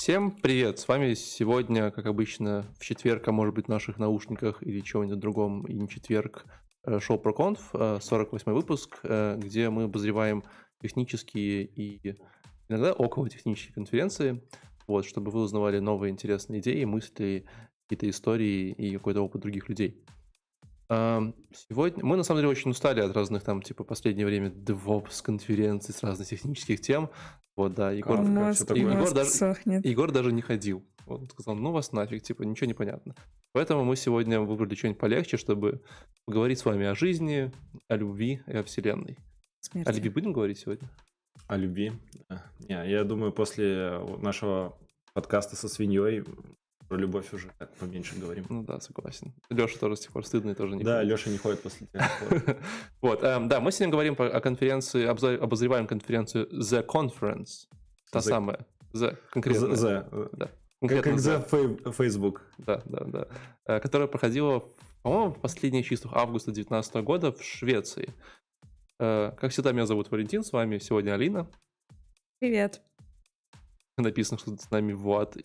Всем привет! С вами сегодня, как обычно, в четверг, а может быть в наших наушниках или чем-нибудь другом, и не четверг, э, шоу про конф, 48 выпуск, э, где мы обозреваем технические и иногда около технические конференции, вот, чтобы вы узнавали новые интересные идеи, мысли, какие-то истории и какой-то опыт других людей. Сегодня мы на самом деле очень устали от разных там, типа, последнее время DevOps конференций с разных технических тем. Вот, да, Егор, мозг, Егор, мозг даже, сохнет. Егор даже не ходил. Он сказал, ну вас нафиг, типа, ничего не понятно. Поэтому мы сегодня выбрали что-нибудь полегче, чтобы поговорить с вами о жизни, о любви и о вселенной. Смерти. О любви будем говорить сегодня? О любви. Да. Не, я думаю, после нашего подкаста со свиньей про любовь уже так поменьше говорим. Ну да, согласен. Леша тоже с тех пор стыдно и тоже не Да, ходит. Леша не ходит после тебя. Вот, эм, да, мы сегодня говорим о конференции, обозреваем конференцию The Conference. Та The- самая. The, конкретно. За. Да. Как Конкретно как The. за Facebook. Да, да, да. Э, Которая проходила, по-моему, в последних числах августа 2019 года в Швеции. Э, Как всегда, меня зовут Валентин, с вами сегодня Алина. Привет. Написано, что с нами Влад.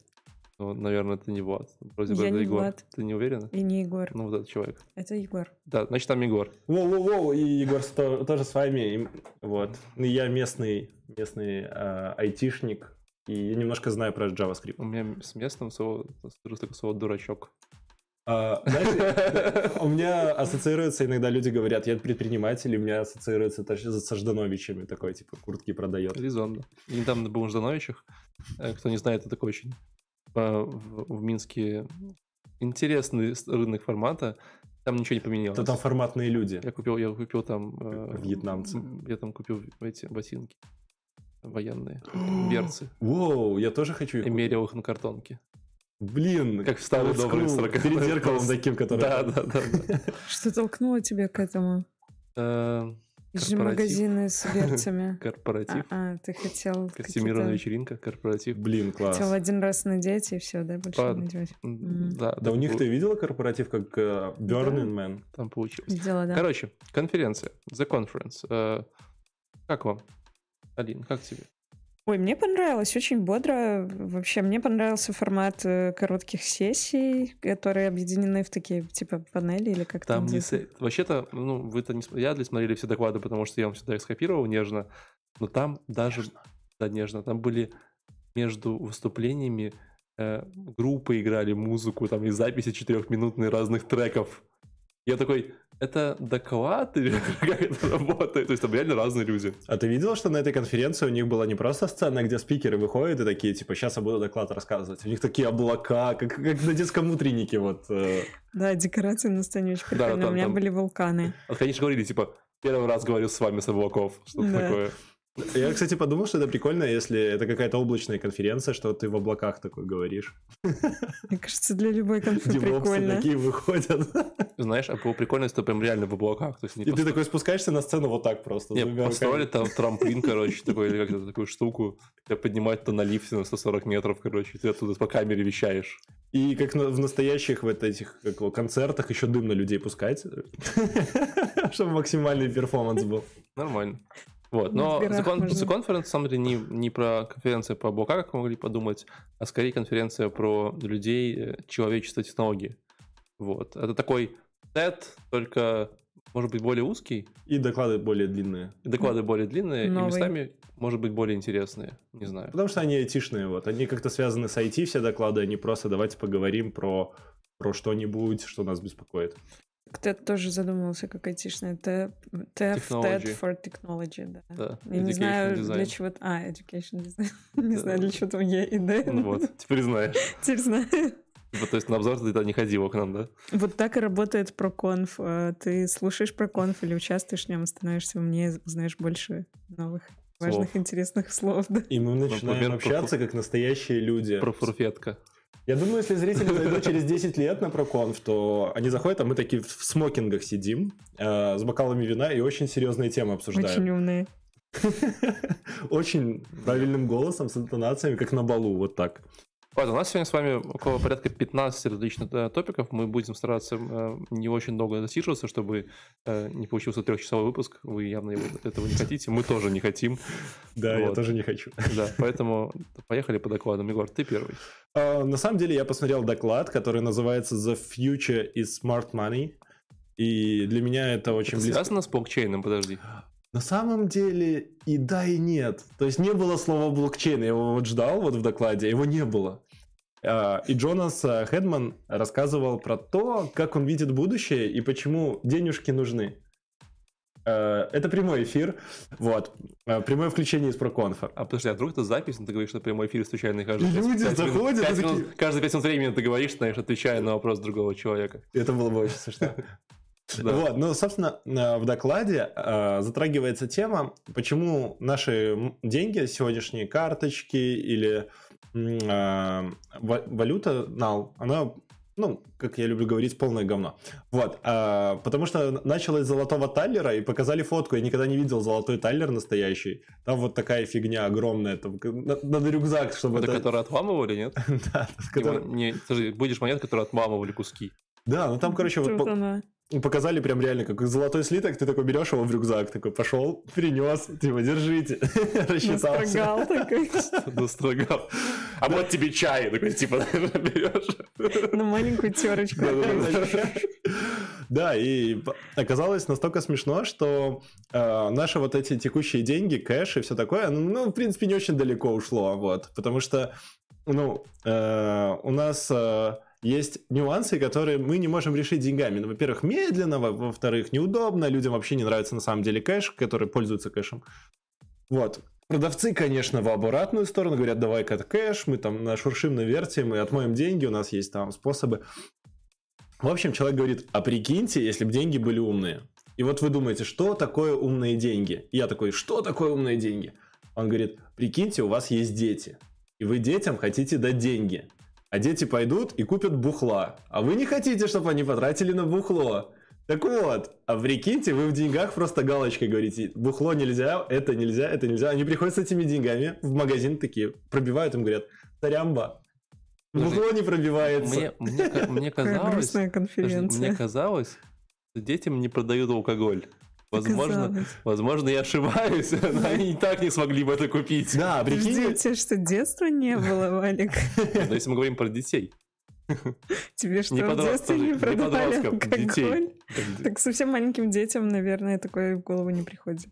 Ну, наверное, это не Влад. Вроде бы Я это не Егор. Влад. Ты не уверена? И не Егор. Ну, вот этот человек. Это Егор. Да, значит, там Егор. Воу-воу-воу, и Егор тоже с вами. И- Вот. Ну, Я местный, местный а, айтишник, и я немножко знаю про JavaScript. У меня с местным слово, такое слово дурачок. А, знаешь, у меня ассоциируется, иногда люди говорят, я предприниматель, и у меня ассоциируется тоже со Ждановичами, такой, типа, куртки продает. Резонно. Я Недавно был в Ждановичах. Э, Кто не знает, это такой очень э, в, в Минске интересный рынок формата. Там ничего не поменялось. Это там форматные люди. Я купил, я купил там... э, Вьетнамцы. Я там купил эти ботинки военные, берцы. Воу, я тоже хочу их И мерил их на картонке. Блин, Как в старые old добрые school, 40 Перед зеркалом таким, который... Да, да, да. да. Что толкнуло тебя к этому? Из же Корпоратив. магазины с берцами. Корпоратив. А, а, ты хотел Костюмированная вечеринка, корпоратив. Блин, класс. Хотел один раз надеть и все, да, больше Ладно. не надевать. Да, Да у них ты видела корпоратив как э, Burning Man? там получилось. Сделала, да. Короче, конференция, The Conference. Э, Как вам? Алин, как тебе? Ой, мне понравилось, очень бодро. Вообще, мне понравился формат э, коротких сессий, которые объединены в такие, типа, панели или как Там не с- Вообще-то, ну, вы это не Я ли смотрели все доклады, потому что я вам всегда их скопировал нежно, но там даже... Да, нежно. Там были между выступлениями э, группы играли музыку, там и записи четырехминутные разных треков. Я такой, это доклад или как это работает? То есть там реально разные люди. А ты видел, что на этой конференции у них была не просто сцена, где спикеры выходят и такие, типа, сейчас я буду доклад рассказывать. У них такие облака, как, как на детском утреннике, вот. э. Да, декорации на сцене очень Да, прикольные. там- У меня там- были вулканы. Вот, конечно, говорили, типа, первый раз говорю с вами с облаков, что-то Да. такое. Я, кстати, подумал, что это прикольно, если это какая-то облачная конференция, что ты в облаках такой говоришь. Мне кажется, для любой Девопсы прикольно. такие выходят. Знаешь, а было прикольно, если ты прям реально в облаках. То есть не И ты просто- такой спускаешься на сцену вот так просто. Не, двумя построили там трамплин, короче, такой, или как-то такую штуку, тебя поднимать-то на лифте на 140 метров, короче, ты оттуда по камере вещаешь. И как на- в настоящих вот этих как концертах еще дым на людей пускать, чтобы максимальный перформанс был. Нормально. Вот, но The, Con- можно. The Conference, на самом деле, не, не про конференцию по облака, как вы могли подумать, а скорее конференция про людей, э, человечество, технологии. Вот. Это такой TED, только, может быть, более узкий, И доклады более длинные. и доклады более длинные, и Новый. местами, может быть, более интересные. Не знаю. Потому что они айтишные, вот. Они как-то связаны с IT, все доклады, они просто давайте поговорим про, про что-нибудь, что нас беспокоит. Кто-то тоже задумывался, как айтишный. TEF. TED for Technology, да. Да, Я не education знаю, design. для чего... А, education design. Не знаю, для чего там Е и Д. Ну вот, теперь знаешь. Теперь знаю. Типа, то есть на обзор ты тогда не ходила к нам, да? Вот так и работает проконф. Э, Ты слушаешь проконф или участвуешь в нем, становишься умнее, узнаешь больше новых важных, Слов. интересных слов. Да. И мы начинаем Например, про общаться как настоящие люди. Про фурфетка. Я думаю, если зрители зайдут через 10 лет на проконф, то они заходят, а мы такие в смокингах сидим э, с бокалами вина и очень серьезные темы обсуждаем. Очень умные. Очень правильным голосом, с интонациями, как на балу, вот так. Ладно, у нас сегодня с вами около порядка 15 различных да, топиков. Мы будем стараться э, не очень долго засиживаться, чтобы э, не получился трехчасовой выпуск. Вы явно его, этого не хотите, мы тоже не хотим. Да, я тоже не хочу. Да, поэтому поехали по докладам. Егор, ты первый. А, на самом деле я посмотрел доклад, который называется The Future is Smart Money. И для меня это очень это близко. связано с блокчейном, подожди. На самом деле и да, и нет. То есть не было слова блокчейн. Я его вот ждал вот в докладе, его не было. А, и Джонас э, Хедман рассказывал про то, как он видит будущее и почему денежки нужны. Э, это прямой эфир, вот, э, прямое включение из проконфа. А подожди, а вдруг это запись, но ты говоришь, что прямой эфир случайно каждый Люди пять минут- заходят и пять такие- минут- Каждые 5 минут времени ты говоришь, знаешь, отвечая на вопрос другого человека. Это было бы очень смешно. Да. Вот, ну, собственно, э, в докладе э, затрагивается тема, почему наши деньги, сегодняшние карточки или э, ва- валюта нал, она, ну, как я люблю говорить, полное говно. Вот, э, потому что началось с золотого таллера и показали фотку, я никогда не видел золотой таллер настоящий. Там вот такая фигня огромная, там, надо рюкзак, чтобы Это это... который отламывали, нет? Да, который- Не, подожди, будешь монет, которые отламывали куски. Да, ну там, короче, вот. Показали прям реально, как золотой слиток, ты такой берешь его в рюкзак, такой пошел, принес, типа, держите, рассчитался. Настрогал такой. Настрогал. А вот тебе чай, такой, типа, берешь. На маленькую терочку. Да, и оказалось настолько смешно, что э, наши вот эти текущие деньги, кэш и все такое, ну, ну, в принципе, не очень далеко ушло, вот, потому что, ну, э, у нас э, есть нюансы, которые мы не можем решить деньгами. Ну, во-первых, медленно, во- во-вторых, неудобно, людям вообще не нравится на самом деле кэш, которые пользуются кэшем. Вот. Продавцы, конечно, в обратную сторону говорят, давай-ка кэш, мы там нашуршим, навертим, мы отмоем деньги, у нас есть там способы. В общем, человек говорит, а прикиньте, если бы деньги были умные. И вот вы думаете, что такое умные деньги? И я такой, что такое умные деньги? Он говорит, прикиньте, у вас есть дети. И вы детям хотите дать деньги. А дети пойдут и купят бухла. А вы не хотите, чтобы они потратили на бухло. Так вот, а прикиньте, вы в деньгах просто галочкой говорите, бухло нельзя, это нельзя, это нельзя. Они приходят с этими деньгами в магазин такие, пробивают им, говорят, тарямба, бухло не пробивается. Мне, казалось, мне казалось, что детям не продают алкоголь. Возможно, возможно, я ошибаюсь, но они и так не смогли бы это купить. Да, прикинь, тебя что, детства не было, Валик? Но если мы говорим про детей, Тебе что, не в детстве не не продавали детей. алкоголь? как- Так совсем маленьким детям, наверное, такое в голову не приходит.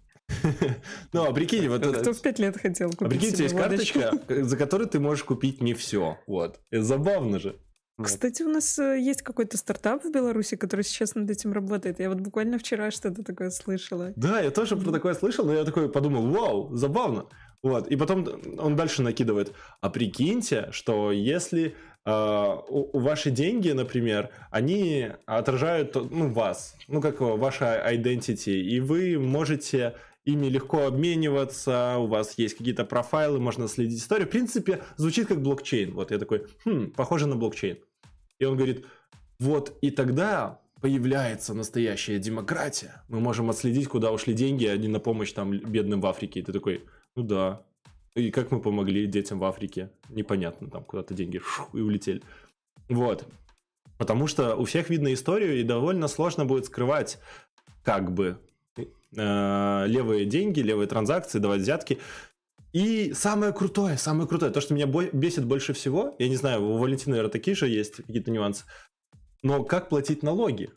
ну а прикинь, вот это- Кто в пять лет хотел А купить прикиньте, себе есть водочку? карточка, за которую ты можешь купить не все. Вот. Это забавно же. Кстати, у нас э, есть какой-то стартап в Беларуси, который сейчас над этим работает. Я вот буквально вчера что-то такое слышала. Да, я тоже про такое слышал, но я такой подумал, вау, забавно. Вот. И потом он дальше накидывает. А прикиньте, что если э, у, у ваши деньги, например, они отражают ну, вас, ну как ваше identity, и вы можете ими легко обмениваться, у вас есть какие-то профайлы, можно следить историю. В принципе, звучит как блокчейн. Вот я такой, хм, похоже на блокчейн. И он говорит, вот и тогда появляется настоящая демократия. Мы можем отследить, куда ушли деньги, а не на помощь там бедным в Африке. И ты такой, ну да. И как мы помогли детям в Африке? Непонятно, там куда-то деньги шух, и улетели. Вот. Потому что у всех видно историю, и довольно сложно будет скрывать, как бы, э, левые деньги, левые транзакции, давать взятки. И самое крутое, самое крутое, то, что меня бесит больше всего, я не знаю, у Валентина, наверное, такие же есть какие-то нюансы, но как платить налоги?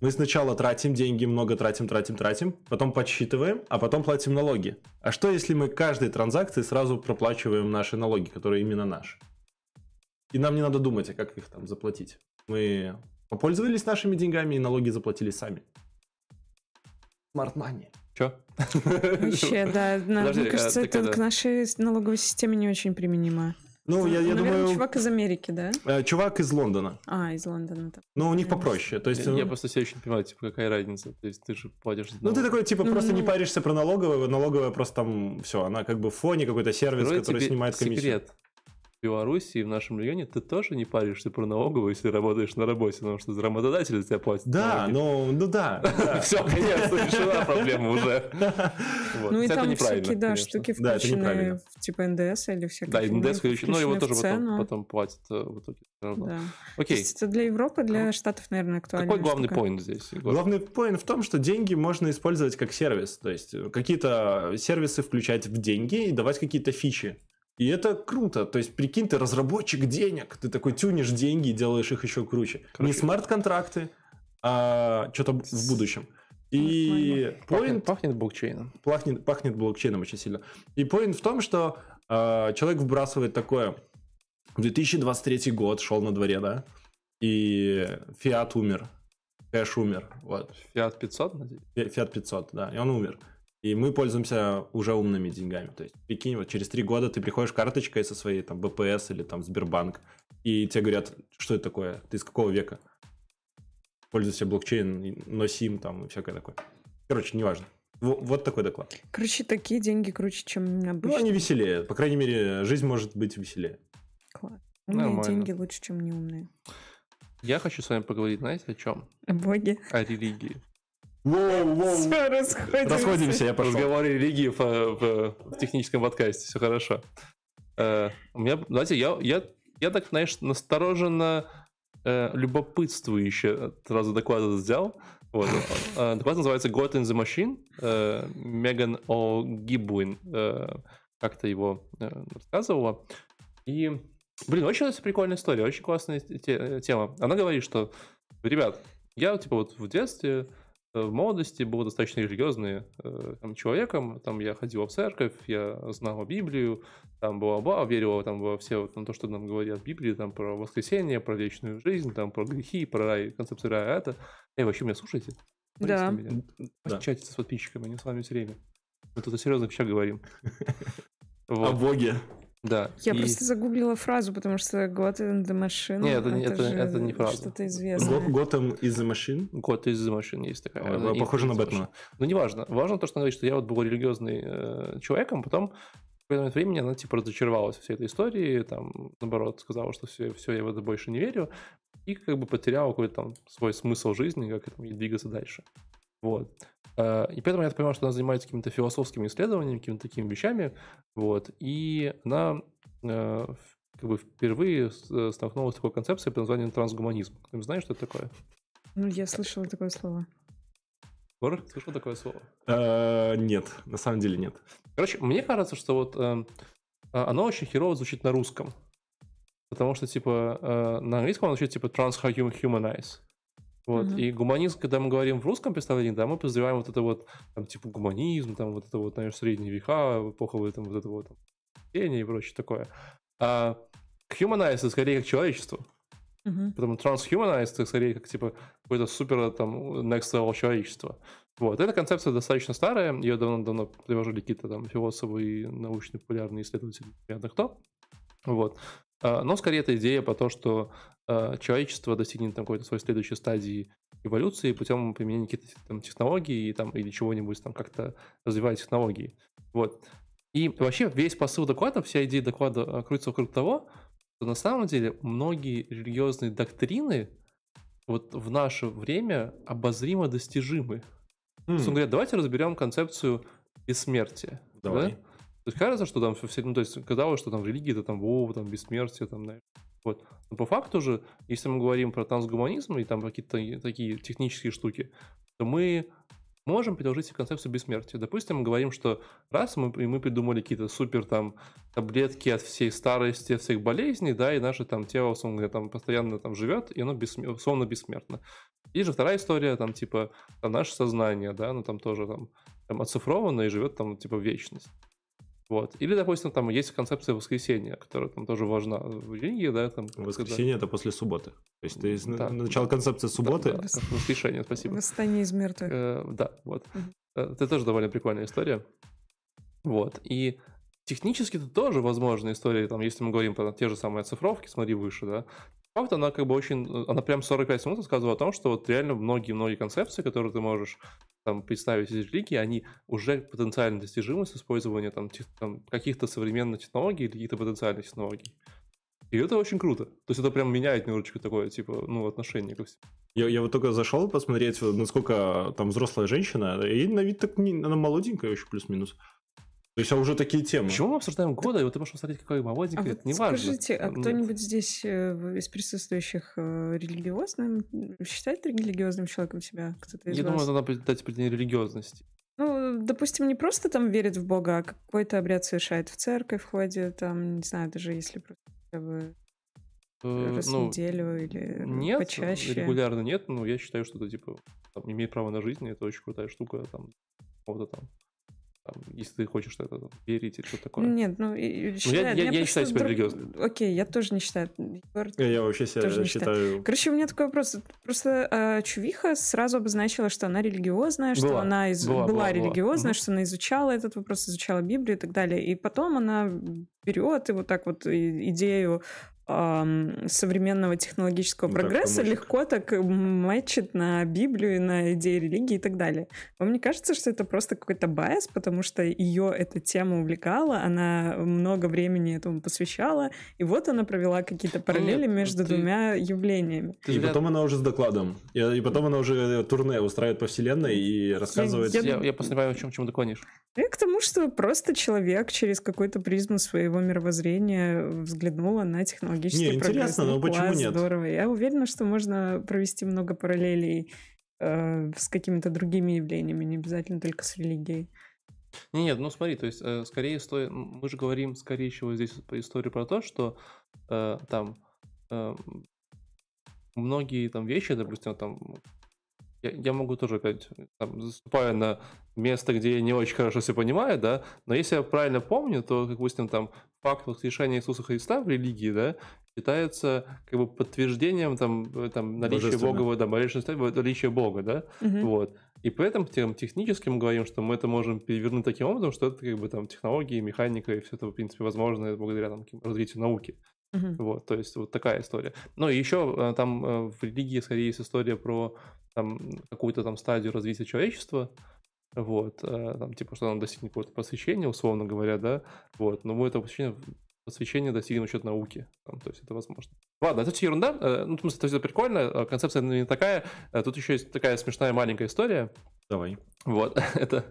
Мы сначала тратим деньги, много тратим, тратим, тратим, потом подсчитываем, а потом платим налоги. А что, если мы каждой транзакции сразу проплачиваем наши налоги, которые именно наши? И нам не надо думать, а как их там заплатить. Мы попользовались нашими деньгами и налоги заплатили сами. Smart money. Чё? Вообще, да. Подожди, Мне кажется, а ты это когда- к нашей налоговой системе не очень применимо. Ну, я, я Наверное, думаю, чувак из Америки, да? э, чувак из Лондона. А, из Лондона. там. Но у них попроще. То есть, Я, ну, я просто все еще не понимаю, типа, какая разница. То есть ты же платишь... ну, ты такой, типа, просто не Ну. паришься про налоговую, налоговая просто там, все, она как бы в фоне какой-то сервис, Открою который снимает комиссию. секрет. Беларуси и в нашем регионе ты тоже не паришься про налоговую, если работаешь на работе, потому что работодатель тебя платит. Да, ну, ну да. Все, конечно, решена проблема уже. Ну и там всякие, да, штуки включены, типа НДС или всякие. Да, НДС включены, но его тоже потом платят э, в итоге. Да. Окей. Это для Европы, для Штатов, наверное, актуально. Какой главный поинт здесь? Главный поинт в том, что деньги можно использовать как сервис. То есть какие-то сервисы включать в деньги и давать какие-то фичи. И это круто. То есть, прикинь, ты разработчик денег. Ты такой тюнишь деньги и делаешь их еще круче. Короче. Не смарт-контракты, а что-то в будущем. И пахнет, пахнет блокчейном. Пахнет, пахнет блокчейном очень сильно. И поинт в том, что э, человек вбрасывает такое. 2023 год шел на дворе, да? И Фиат умер. Кэш умер. Вот. Фиат 500, надеюсь? Фиат 500, да. И он умер. И мы пользуемся уже умными деньгами. То есть, прикинь, вот через три года ты приходишь карточкой со своей там БПС или там Сбербанк, и тебе говорят, что это такое, ты из какого века? Пользуйся блокчейн, носим там и всякое такое. Короче, неважно. Вот, вот такой доклад. Короче, такие деньги круче, чем обычно. Ну, они веселее. По крайней мере, жизнь может быть веселее. Класс. Умные Нормально. деньги лучше, чем неумные. Я хочу с вами поговорить, знаете, о чем? О боге. О религии. Воу, воу. Все, расходимся. Расходимся, я пошел. Разговоры религии в, в, в техническом подкасте, все хорошо. Uh, у меня, знаете, я, я, я так, знаешь, настороженно uh, любопытствующе сразу доклад сделал. Вот. Uh, доклад называется God in the Machine. Uh, Меган О. Гибуин uh, как-то его uh, рассказывала. И, блин, очень прикольная история, очень классная те, тема. Она говорит, что, ребят, я, типа, вот в детстве Э, в молодости был достаточно религиозным э, там, человеком, там я ходил в церковь, я знал Библию, там бла-бла, верил там, во все там, то, что нам говорят в Библии, там про воскресение, про вечную жизнь, там про грехи, про рай, концепцию рая, это. Эй, вообще меня слушаете? Да. Меня? да. Чатите с подписчиками, не с вами все время. Мы тут о серьезных вещах говорим. О Боге. Да. Я и... просто загуглила фразу, потому что God in the Machine. Нет, это, это, это, это не фраза. Что-то известное. Gotham is the Machine? God is the Machine есть такая. А, похоже на Бэтмена. Ну, неважно. Важно то, что она говорит, что я вот был религиозный э, человеком, потом в какой-то момент времени она типа разочаровалась всей этой истории, там, наоборот, сказала, что все, все, я в это больше не верю, и как бы потеряла какой-то там свой смысл жизни, как это двигаться дальше. Вот. Э, и поэтому я понимаю, что она занимается какими-то философскими исследованиями, какими-то такими вещами, вот, и она э, как бы впервые э, столкнулась с такой концепцией под названием трансгуманизм. Ты знаешь, что это такое? Ну, я слышала такое слово. Гор, слышал такое слово? Нет, на самом деле нет. Короче, мне кажется, что вот оно очень херово звучит на русском. Потому что, типа, на английском оно звучит, типа, transhumanize. Вот. Угу. И гуманизм, когда мы говорим в русском представлении, да, мы подразумеваем вот это вот, там, типа, гуманизм, там, вот это вот, наверное, средние века, эпоха вот, там, вот это вот, там, и прочее такое. А humanize скорее как человечество. Uh-huh. Потому transhumanize это скорее как, типа, какое-то супер, там, next level человечества. Вот. Эта концепция достаточно старая, ее давно-давно привожили какие-то там философы и научно-популярные исследователи, понятно кто. Вот. А, но скорее это идея по то, что а, человечество достигнет там, какой-то своей следующей стадии эволюции путем применения каких-то там, технологий там, или чего-нибудь там как-то развивать технологии. Вот. И вообще весь посыл доклада, вся идея доклада крутится вокруг того, что на самом деле многие религиозные доктрины вот в наше время обозримо достижимы. Mm. Он говорит, давайте разберем концепцию бессмертия. Давай. Да? То есть кажется, что там все, ну, то есть казалось, что там в религии это там Вова, там бессмертие, там, знаешь. Вот. Но по факту же, если мы говорим про трансгуманизм и там какие-то такие технические штуки, то мы можем предложить себе концепцию бессмертия. Допустим, мы говорим, что раз мы, мы придумали какие-то супер там таблетки от всей старости, от всех болезней, да, и наше там тело, условно говоря, там постоянно там живет, и оно бессмер... условно бессмертно. И же вторая история, там, типа, там, наше сознание, да, ну, там тоже там, там оцифровано и живет там, типа, вечность. Вот. Или, допустим, там есть концепция воскресения, которая там тоже важна в религии, да, там. Воскресенье когда... это после субботы. То есть ты да. начало концепции субботы. Да, да, воскрешение, спасибо. Восстание из мертвых. Э, да, вот. Угу. Это тоже довольно прикольная история. Вот. И технически это тоже возможная история, там, если мы говорим про те же самые оцифровки, смотри выше, да, факт, она как бы очень, она прям 45 минут рассказывала о том, что вот реально многие-многие концепции, которые ты можешь там, представить из религии, они уже потенциально достижимы с использованием там, тех, там, каких-то современных технологий или каких-то потенциальных технологий. И это очень круто. То есть это прям меняет немножечко такое, типа, ну, отношение ко всему. Я, я вот только зашел посмотреть, насколько там взрослая женщина, и на вид так не, она молоденькая еще плюс-минус. То есть, а уже такие темы. Почему мы обсуждаем года, и вот ты можешь посмотреть, какой молоденький, А это вот не важно. скажите, а Ну, кто-нибудь здесь э, из присутствующих э, религиозным считает религиозным человеком себя? Кто-то из Я думаю, вас? это надо дать определение религиозности. Ну, допустим, не просто там верит в Бога, а какой-то обряд совершает в церковь, ходит, там, не знаю, даже если просто хотя бы Э, раз в ну, неделю или Нет, почаще. регулярно нет, но я считаю, что это, типа, там, имеет право на жизнь, и это очень крутая штука, там, какого-то там, там, если ты хочешь что-то там, верить или что-то такое. Нет, ну, и- и считаю- я- меня я просто считаю себя друг- религиозным. Окей, я тоже не считаю. Я, я вообще себя Тоже не считаю... Короче, у меня такой вопрос. Просто э, Чувиха сразу обозначила, что она религиозная, что Была. она из- Была, была, была, была. религиозная, Мгм. что она изучала этот вопрос, изучала Библию и так далее. И потом она берет и вот так вот идею современного технологического Ну так, прогресса помощник. легко так мэчит на Библию, на идеи религии и так далее. Вам не кажется, что это просто какой-то bias, потому что ее эта тема увлекала, она много времени этому посвящала, и вот она провела какие-то параллели Нет, между ты- двумя явлениями. Ты И зря- потом она уже с докладом. И, и потом она уже турне устраивает по вселенной и рассказывает... я- Я, я просто понимаю, чем, чем ты клонишь. И к тому, что просто человек через какую-то призму своего мировоззрения взглянула на технологический Не, прогресс. интересно, но почему класс, нет? Здорово. Я уверена, что можно провести много параллелей э, с какими-то другими явлениями, не обязательно только с религией. Не, Нет, ну смотри, то есть, э, скорее стоит, мы же говорим, скорее всего, здесь по истории про то, что э, там э, многие там вещи, допустим, там я, я могу тоже опять там, заступаю на место, где я не очень хорошо все понимаю, да, но если я правильно помню, то, как допустим, там факт воскрешения Иисуса Христа в религии, да, считается как бы подтверждением там, э, там наличия. Бога, да, наличия Бога, да, Мгм. вот. И поэтому тем технически мы говорим, что мы это можем перевернуть таким образом, что это как бы там технологии, механика и все это, в принципе, возможно благодаря там, развитию науки. Мгм. Вот, то есть вот такая история. Ну и еще э, там э, в религии скорее есть история про там, какую-то там стадию развития человечества, вот, э, там, типа, что нам достигнет какого-то просвещения, условно говоря, да, вот, но мы это просвещение, просвещение достигнем счет науки, там, то есть это возможно. Ладно, это все ерунда, э, ну, в смысле, то есть это прикольно, э, концепция не такая, тут еще есть такая смешная маленькая история, Давай. вот, это...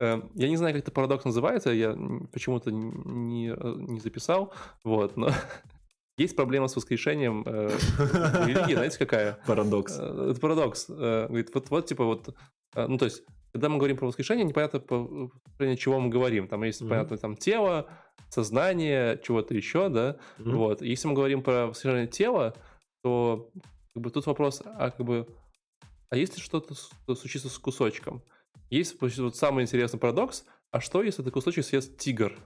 Я не знаю, как это парадокс называется, я почему-то не, не записал, вот, но есть проблема с воскрешением э, религии, знаете, какая? Парадокс. Э, Это парадокс. Э, Говорит, вот, вот типа вот, э, ну то есть, когда мы говорим про воскрешение, непонятно по воскрешение чего мы говорим. Там есть, понятно, там тело, сознание, чего-то еще, да. Вот. И Если мы говорим про воскрешение тела, то как бы тут вопрос, а как бы, а если что-то случится с кусочком? Есть вот самый интересный парадокс, а что, если этот кусочек съест тигр?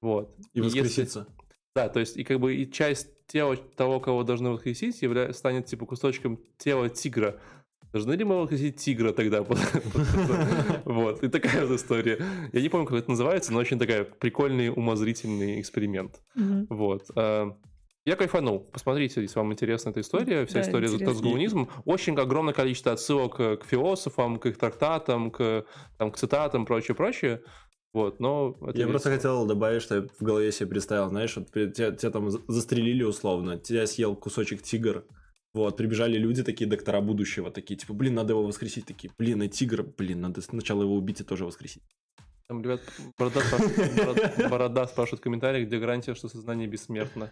Вот. И если- воскреситься. Да, то есть и как бы и часть тела того, кого должны воскресить, явля... станет типа кусочком тела тигра. Должны ли мы воскресить тигра тогда? Вот, и такая вот история. Я не помню, как это называется, но очень такая прикольный, умозрительный эксперимент. Вот. а, Я кайфанул. Посмотрите, если вам интересна эта история, вся Да, история с трансгуманизмом. Очень огромное количество отсылок э, к философам, к их трактатам, к, там, к цитатам, прочее, прочее. Вот, но Я просто хотел добавить, что я в голове себе представил, знаешь, вот тебя, тебя там за- застрелили условно, тебя съел кусочек тигр, вот, прибежали люди, такие доктора будущего, такие, типа, блин, надо его воскресить, такие, блин, и тигр, блин, надо сначала его убить и тоже воскресить. Там, ребят, Борода спрашивает, Борода- Борода спрашивает в комментариях, где гарантия, что сознание бессмертно.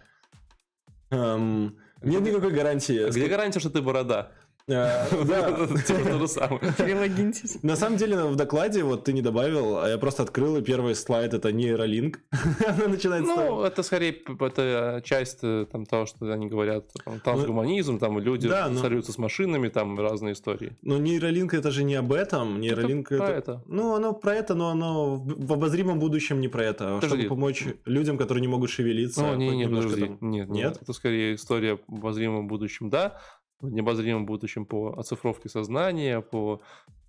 Эм, нет никакой гарантии. Где гарантия, что ты Борода? Э, да. То же самое. Перелогиньтесь. На самом деле в докладе вот ты не добавил, а я просто открыл, и первый слайд это нейролинк. Она начинает Ну, это скорее это часть э, там, того, что они говорят, там, трансгуманизм, там люди но- сорются с машинами, там разные истории. Но нейролинк это же не об этом. Нейролинк про это... это. Ну, оно про это, но оно в обозримом будущем не про это. а. Чтобы помочь людям, которые не могут шевелиться. Ну, не, не, подожди. Нет, Нет? нет, это скорее история в обозримом будущем, да, в необозримом будущем по оцифровке сознания, по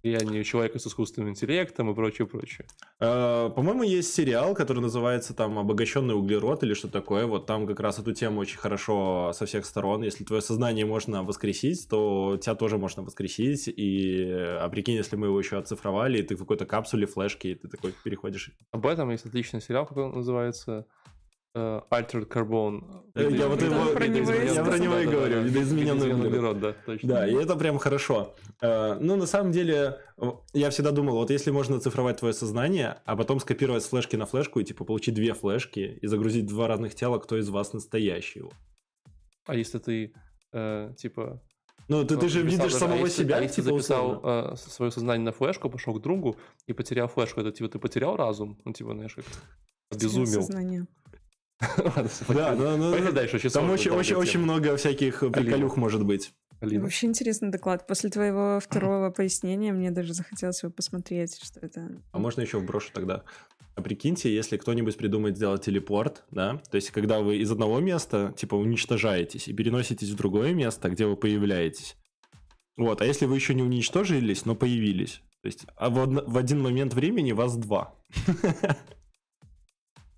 влиянию человека с искусственным интеллектом и прочее, прочее. Э, По-моему, есть сериал, который называется там «Обогащенный углерод» или что такое. Вот там как раз эту тему очень хорошо со всех сторон. Если твое сознание можно воскресить, то тебя тоже можно воскресить. И, а прикинь, если мы его еще оцифровали, и ты в какой-то капсуле, флешке, и ты такой переходишь. Об этом есть отличный сериал, как он называется. Э, Altered Carbon. Э, я вот его- про него и я про него и говорю, видоизмененный Видоизмененный углерод. углерод, да, точно. Да, и это прям хорошо. Э, Ну, на самом деле, э, я всегда думал, вот если можно цифровать твое сознание, а потом скопировать с флешки на флешку и, типа, получить две флешки и загрузить два разных тела, кто из вас настоящий. А если ты, э, типа... Ну, ты, ты же видишь даже- самого а если, себя, А если типа, записал условно. свое сознание на флешку, пошел к другу и потерял флешку, это типа ты потерял разум? Ну, типа, знаешь, как обезумел. Сознание. Да, ну, ну, Поехали дальше. очень Там сложная, очень, долгая очень, очень тема. много всяких приколюх может быть. Алина. Вообще интересный доклад. После твоего второго пояснения мне даже захотелось его посмотреть, что это. А можно еще вброшу тогда? А прикиньте, если кто-нибудь придумает сделать телепорт, да, то есть когда вы из одного места, типа, уничтожаетесь и переноситесь в другое место, где вы появляетесь. Вот, а если вы еще не уничтожились, но появились, то есть а в, одно- в один момент времени вас два.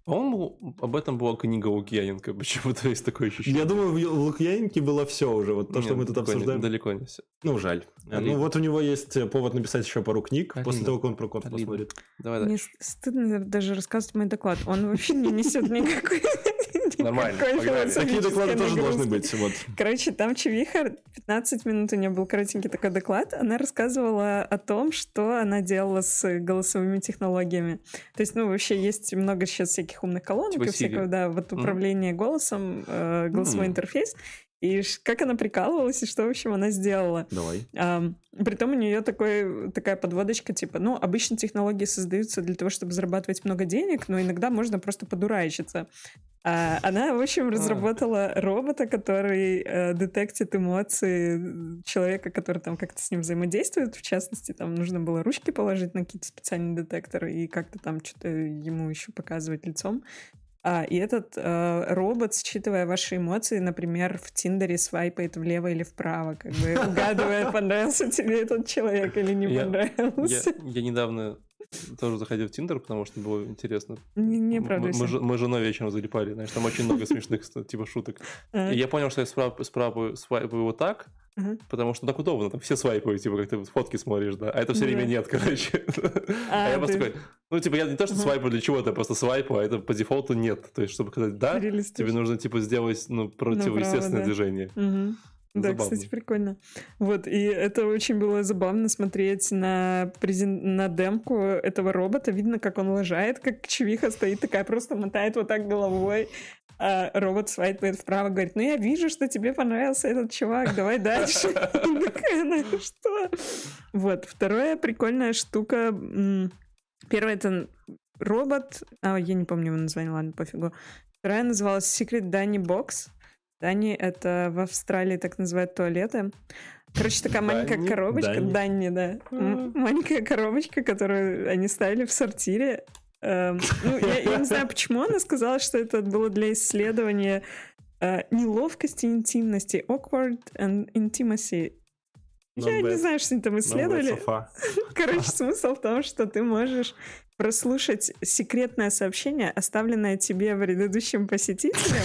По-моему, об этом была книга Лукьяненко. Почему-то есть такое ощущение. Я думаю, в Лукьяненко было все уже, вот то, что Нет, мы тут далеко не- обсуждаем. Далеко не все. Ну, жаль. Алина. Ну, вот у него есть э, повод написать еще пару книг, после Алина. того, как он про Алина. посмотрит. Давай Мне дальше. стыдно даже рассказывать мой доклад. Он вообще не несет никакой... Нормально, никакой погнали. Такие доклады тоже должны быть, вот. Короче, там Чевиха, 15 минут у нее был коротенький такой доклад, она рассказывала о том, что она делала с голосовыми технологиями. То есть, ну, вообще есть много сейчас всяких умных колонок Типа и всякого, да, вот управление голосом, э, голосовой интерфейс. И как она прикалывалась, и что, в общем, она сделала. Давай. Ам, Притом у нее такой, такая подводочка, типа, ну, обычно технологии создаются для того, чтобы зарабатывать много денег, но иногда можно просто подурачиться. А она, в общем, разработала робота, который э, детектит эмоции человека, который там как-то с ним взаимодействует. В частности, там нужно было ручки положить на какие-то специальные детекторы и как-то там что-то ему еще показывать лицом. А, и этот э, робот, считывая ваши эмоции, например, в Тиндере свайпает влево или вправо, как бы угадывая, понравился тебе этот человек или не понравился. я недавно тоже заходил в Тиндер, потому что было интересно. Не, не Мы- правда. мы, мы с женой вечером залипали, знаешь, там очень много смешных типа шуток. А. И я понял, что я справа, справа свайпаю вот так, Ага. потому что так удобно, там все свайпают, типа, как ты фотки смотришь, да, а это все Ну время да. нет, короче. А, А я просто ты- такой, ну, типа, я не то, что Ага. свайпаю для чего-то, я просто свайпаю, а это по дефолту нет. То есть, чтобы сказать «да», тебе нужно, типа, сделать, ну, противоестественное да. движение. Мгм. Да, Забавно. кстати, прикольно. Вот, и это очень было забавно смотреть на, презен... на демку этого робота. Видно, как он лажает, как чевиха стоит такая, просто мотает вот так головой. А робот свайпает вправо, говорит, ну я вижу, что тебе понравился этот чувак, давай дальше. «Ну что? Вот, вторая прикольная штука. м, Первое это робот, а, я не помню его название, ладно, пофигу. Вторая называлась Secret Danny Box. Дани — это в Австралии так называют туалеты. Короче, такая маленькая Данни? коробочка. Данни. Данни, да. М- Маленькая коробочка, которую они ставили в сортире. Эм, Ну, я, я не знаю, почему она сказала, что это было для исследования э, неловкости интимности. Awkward and intimacy. Not я не знаю, что они там исследовали. Короче, смысл в том, что ты можешь прослушать секретное сообщение, оставленное тебе предыдущим посетителем.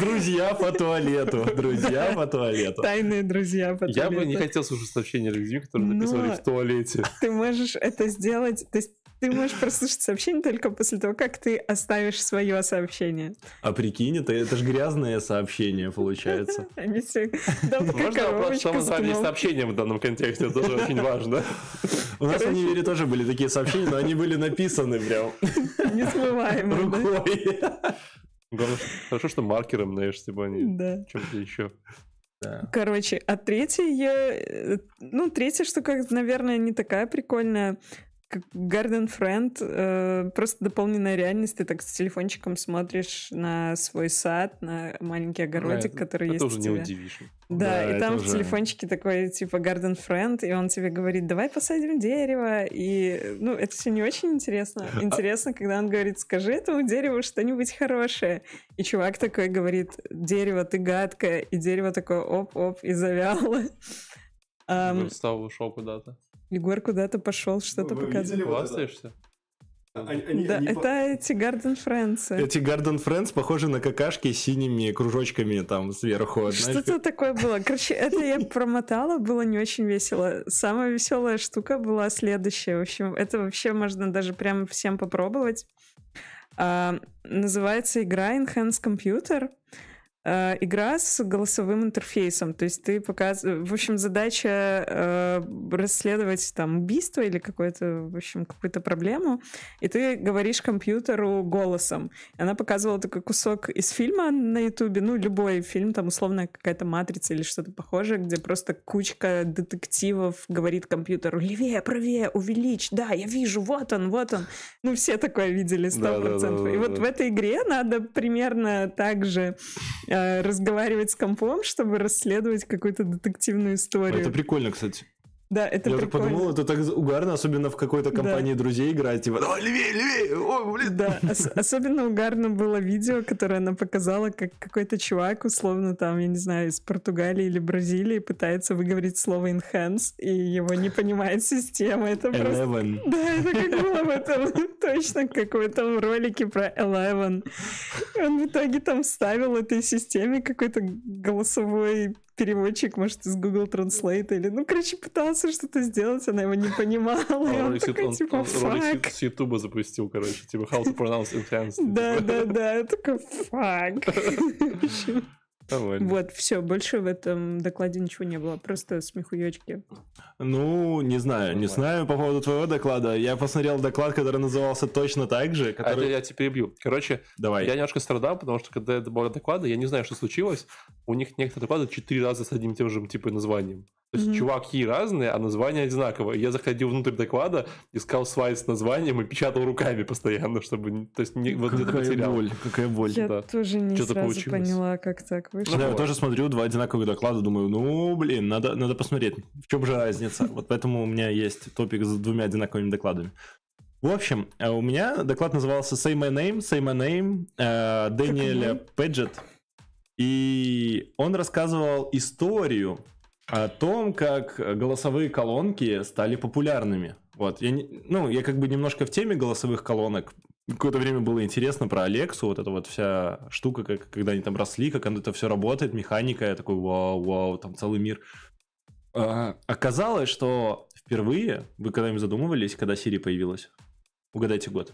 Друзья по туалету. Друзья по туалету. Тайные друзья по Я бы не туалету. хотел слушать сообщения людьми, которые написали в туалете. Ты можешь это сделать, то есть ты можешь прослушать сообщение только после того, как ты оставишь свое сообщение. А прикинь, это, это же грязное сообщение получается. Можно вопрос, что мы с назвали сообщением в данном контексте, это тоже очень важно. У нас в универе тоже были такие сообщения, но они были написаны прям Несмываемые, да? рукой. Главное, Хорошо, что маркером, знаешь, типа они Да. чем-то еще. Да. Короче, а третья, э, ну, третья штука, наверное, не такая прикольная, как Garden Friend, э, просто дополненная реальность. Ты так с телефончиком смотришь на свой сад, на маленький огородик, это- который это есть уже у не удивишь. Да, Да, и это там в уже- телефончике такой, типа, Garden Friend, и он тебе говорит, давай посадим дерево, и, ну, это все не очень интересно. Интересно, когда он говорит, скажи этому дереву что-нибудь хорошее. И чувак такой говорит, дерево, ты гадкое, и дерево такое, оп-оп, и завяло. Ам, Встал, ушел куда-то. Егор куда-то пошел, что-то Вы показывает. видели вот это? Хвастаешься? Да, это эти Garden Friends. Эти Garden Friends похожи на какашки с синими кружочками там сверху. Что-то такое было. Короче, это я промотала, было не очень весело. Самая веселая штука была следующая. В общем, это вообще можно даже прям всем попробовать. А, называется игра Enhanced Computer. Э, игра с голосовым интерфейсом. То есть ты показываешь... В общем, задача э, расследовать там убийство или какое-то, в общем, какую-то проблему, и ты говоришь компьютеру голосом. И она показывала такой кусок из фильма на Ютубе, ну, любой фильм, там, условно, какая-то матрица или что-то похожее, где просто кучка детективов говорит компьютеру «Левее, правее, увеличь, да, я вижу, вот он, вот он». Ну, все такое видели, сто процентов. И вот в этой игре надо примерно так же Э, разговаривать с компом, чтобы расследовать какую-то детективную историю. Это прикольно, кстати. Да, это Я прикольно. так подумал, это так угарно, особенно в какой-то компании да. друзей играть, типа, давай левее, левее, ой, блин. Да, ос- особенно угарно было видео, которое она показала, как какой-то чувак, условно там, я не знаю, из Португалии или Бразилии пытается выговорить слово enhance, и его не понимает система. Это просто... Eleven. Да, это как было в этом, точно как в этом ролике про Eleven. Он в итоге там вставил этой системе какой-то голосовой переводчик, может, из Google Translate или... Ну, короче, пытался что-то сделать, она его не понимала. И он такой, типа, с Ютуба запустил, короче, типа, how to pronounce enhanced. Да, да, да, я такой, фак. Нормально. Вот, все, больше в этом докладе ничего не было, просто смехуёчки. Ну, не знаю, не знаю по поводу твоего доклада. Я посмотрел доклад, который назывался точно так же. Который... А я тебя перебью. Короче, Давай. я немножко страдал, потому что когда я добавил доклады, я не знаю, что случилось. У них некоторые доклады четыре раза с одним и тем же типа названием. То есть mm-hmm. чуваки разные, а названия одинаковые. Я заходил внутрь доклада, искал слайд с названием и печатал руками постоянно, чтобы... То есть не, вот какая потерял. боль, какая боль. Я да. тоже не Что-то сразу получилось. поняла, как так вышло. Да, я тоже смотрю два одинаковых доклада, думаю, ну, блин, надо, надо посмотреть, в чем же разница. Вот поэтому у меня есть топик с двумя одинаковыми докладами. В общем, э, у меня доклад назывался Say My Name, Say My Name, э, Дэниеля Педжет. И он рассказывал историю о том, как голосовые колонки стали популярными. Вот, я, не, ну, я как бы немножко в теме голосовых колонок. Какое-то время было интересно про Алексу, вот эта вот вся штука, как, когда они там росли, как это все работает, механика, я такой, вау, вау, там целый мир. А, оказалось, что впервые, вы когда-нибудь задумывались, когда Siri появилась? Угадайте год.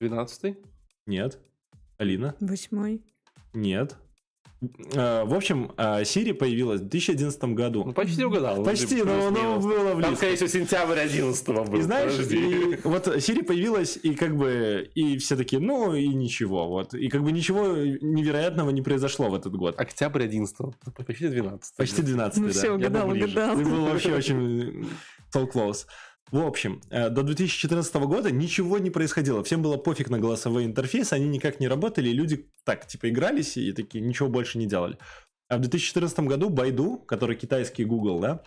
12 Нет. Алина? Восьмой. Нет. А, В общем, Siri появилась в 2011 году. Ну, почти угадал. Почти, но, но было Там, близко. скорее всего, сентябрь 11 был. И знаешь, подожди. и вот Siri появилась, и как бы, и все такие, ну и ничего, вот. И как бы ничего невероятного не произошло в этот год. Октябрь 11 почти 12 Почти 12 Ну да. все, угадал, угадал. Ты был вообще очень so close. В общем, э, до 2014 года ничего не происходило. Всем было пофиг на голосовые интерфейсы, они никак не работали, и люди так, типа, игрались и такие, ничего больше не делали. А в 2014 году Байду, который китайский Google, да,